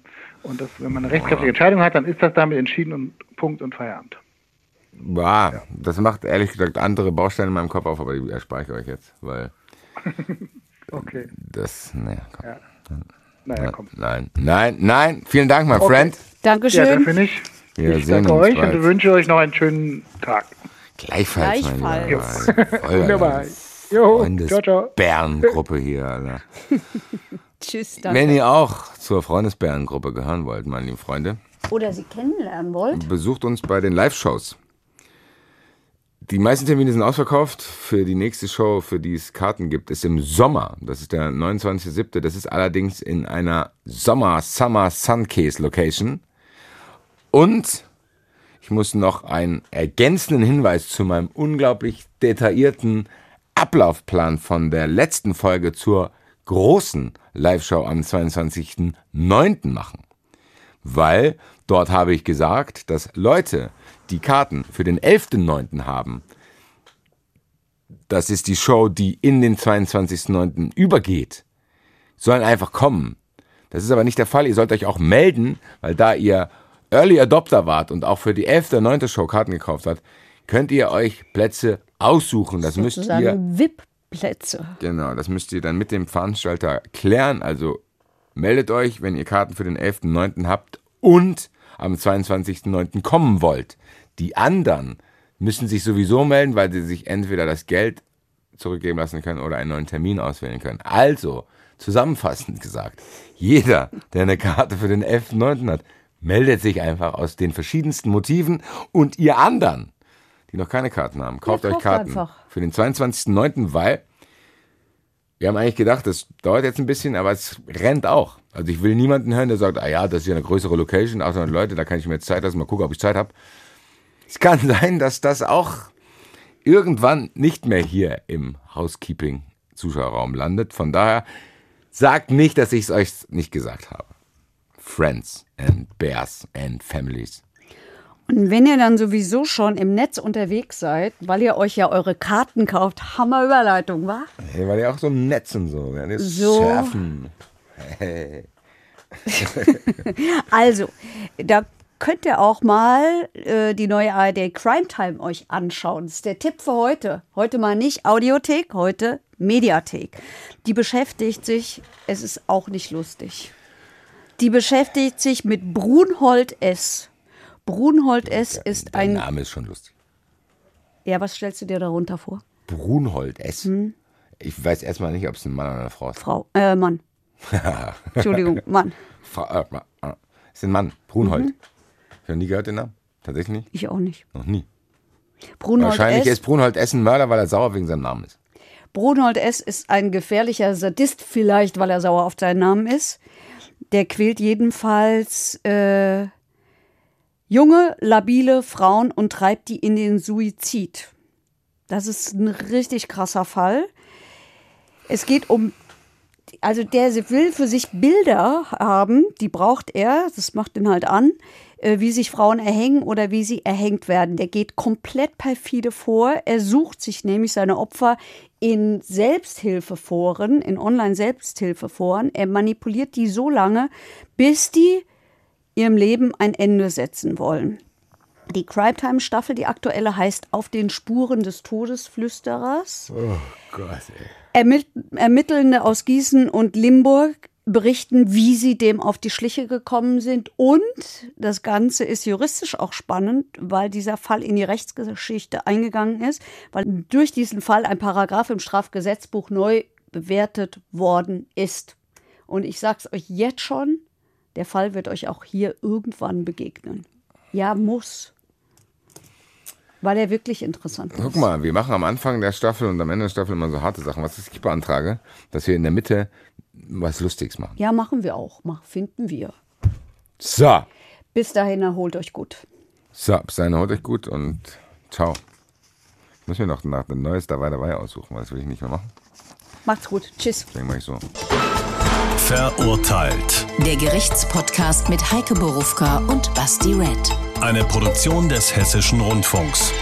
Und das, wenn man eine rechtskräftige Entscheidung hat, dann ist das damit entschieden und Punkt und Feierabend. Wow, das macht ehrlich gesagt andere Baustellen in meinem Kopf auf, aber die erspare ich euch jetzt, weil Okay. das, naja, komm. Ja. Naja, komm. Nein, nein, nein. Vielen Dank, mein Okay. Friend. Ja, Dankeschön. dafür nicht. Wir ich sehen danke uns euch bald. und wünsche euch noch einen schönen Tag. Gleichfalls, mein Gleichfalls. Wunderbar. Jo, ciao, ciao. Freundesbärengruppe hier, Alter. Tschüss, danke. Wenn ihr auch zur Freundesbärengruppe gehören wollt, meine lieben Freunde, Oder Sie kennenlernen wollt. besucht uns bei den Live-Shows. Die meisten Termine sind ausverkauft. Für die nächste Show, für die es Karten gibt, ist im Sommer. Das ist der 29.07. Das ist allerdings in einer Sommer-Summer-Suncase-Location. Und ich muss noch einen ergänzenden Hinweis zu meinem unglaublich detaillierten Ablaufplan von der letzten Folge zur großen Live-Show am 22.09. machen weil dort habe ich gesagt, dass Leute, die Karten für den 11.9. haben, das ist die Show, die in den 22.9. übergeht, sollen einfach kommen. Das ist aber nicht der Fall. Ihr sollt euch auch melden, weil da ihr Early Adopter wart und auch für die 11. oder 9. Show Karten gekauft habt, könnt ihr euch Plätze aussuchen. Das müsst ihr Sozusagen VIP-Plätze. Genau, das müsst ihr dann mit dem Veranstalter klären. Also meldet euch, wenn ihr Karten für den 11.9. habt und am 22.9. kommen wollt. Die anderen müssen sich sowieso melden, weil sie sich entweder das Geld zurückgeben lassen können oder einen neuen Termin auswählen können. Also, zusammenfassend gesagt, jeder, der eine Karte für den 11.9. hat, meldet sich einfach aus den verschiedensten Motiven und ihr anderen, die noch keine Karten haben, kauft euch kauft Karten einfach. für den 22.9., weil wir haben eigentlich gedacht, das dauert jetzt ein bisschen, aber es rennt auch. Also ich will niemanden hören, der sagt, ah ja, das ist ja eine größere Location, 800 Leute, da kann ich mir jetzt Zeit lassen, mal gucken, ob ich Zeit habe. Es kann sein, dass das auch irgendwann nicht mehr hier im Housekeeping-Zuschauerraum landet. Von daher sagt nicht, dass ich es euch nicht gesagt habe. Friends and Bears and Families. Und wenn ihr dann sowieso schon im Netz unterwegs seid, weil ihr euch ja eure Karten kauft, Hammerüberleitung, wa? Hey, weil ja auch so im Netz und so. Ja, So. Surfen. Hey. Also, da könnt ihr auch mal äh, die neue ARD Crime Time euch anschauen. Das ist der Tipp für heute. Heute mal nicht Audiothek, heute Mediathek. Die beschäftigt sich, es ist auch nicht lustig. Die beschäftigt sich mit Brunhold S. Brunhold S ist Der ein. Name ist schon lustig. Ja, was stellst du dir darunter vor? Brunhold S. Hm. Ich weiß erstmal nicht, ob es ein Mann oder eine Frau ist. Frau, äh, Mann. Entschuldigung, Mann. Frau, äh, äh, ist ein Mann. Brunhold. Mhm. Ich habe nie gehört den Namen. Tatsächlich nicht. Ich auch nicht. Noch nie. Brunhold Wahrscheinlich S. ist Brunhold S. ein Mörder, weil er sauer wegen seinem Namen ist. Brunhold S. ist ein gefährlicher Sadist, vielleicht, weil er sauer auf seinen Namen ist. Der quält jedenfalls äh, junge, labile Frauen und treibt die in den Suizid. Das ist ein richtig krasser Fall. Es geht um, also der will für sich Bilder haben, die braucht er, das macht ihn halt an, äh, wie sich Frauen erhängen oder wie sie erhängt werden. Der geht komplett perfide vor. Er sucht sich nämlich seine Opfer in Selbsthilfeforen, in Online-Selbsthilfeforen. Er manipuliert die so lange, bis die ihrem Leben ein Ende setzen wollen. Die Crime Time Staffel, die aktuelle, heißt Auf den Spuren des Todesflüsterers. Oh Gott, ey. Ermitt Ermittelnde aus Gießen und Limburg berichten, wie sie dem auf die Schliche gekommen sind. Und das Ganze ist juristisch auch spannend, weil dieser Fall in die Rechtsgeschichte eingegangen ist, weil durch diesen Fall ein Paragraph im Strafgesetzbuch neu bewertet worden ist. Und ich sag's euch jetzt schon, der Fall wird euch auch hier irgendwann begegnen. Ja, muss. Weil er wirklich interessant ist. Guck mal, wir machen am Anfang der Staffel und am Ende der Staffel immer so harte Sachen. Was ich beantrage, dass wir in der Mitte was Lustiges machen. Ja, machen wir auch. Mach, finden wir. So. Bis dahin erholt euch gut. So, bis dahin holt euch gut und ciao. Ich muss mir noch nach ein neues dabei dabei aussuchen, weil das will ich nicht mehr machen. Macht's gut. Tschüss. Deswegen mache ich so. Verurteilt. Der Gerichtspodcast mit Heike Borufka und Basti Red. Eine Produktion des Hessischen Rundfunks.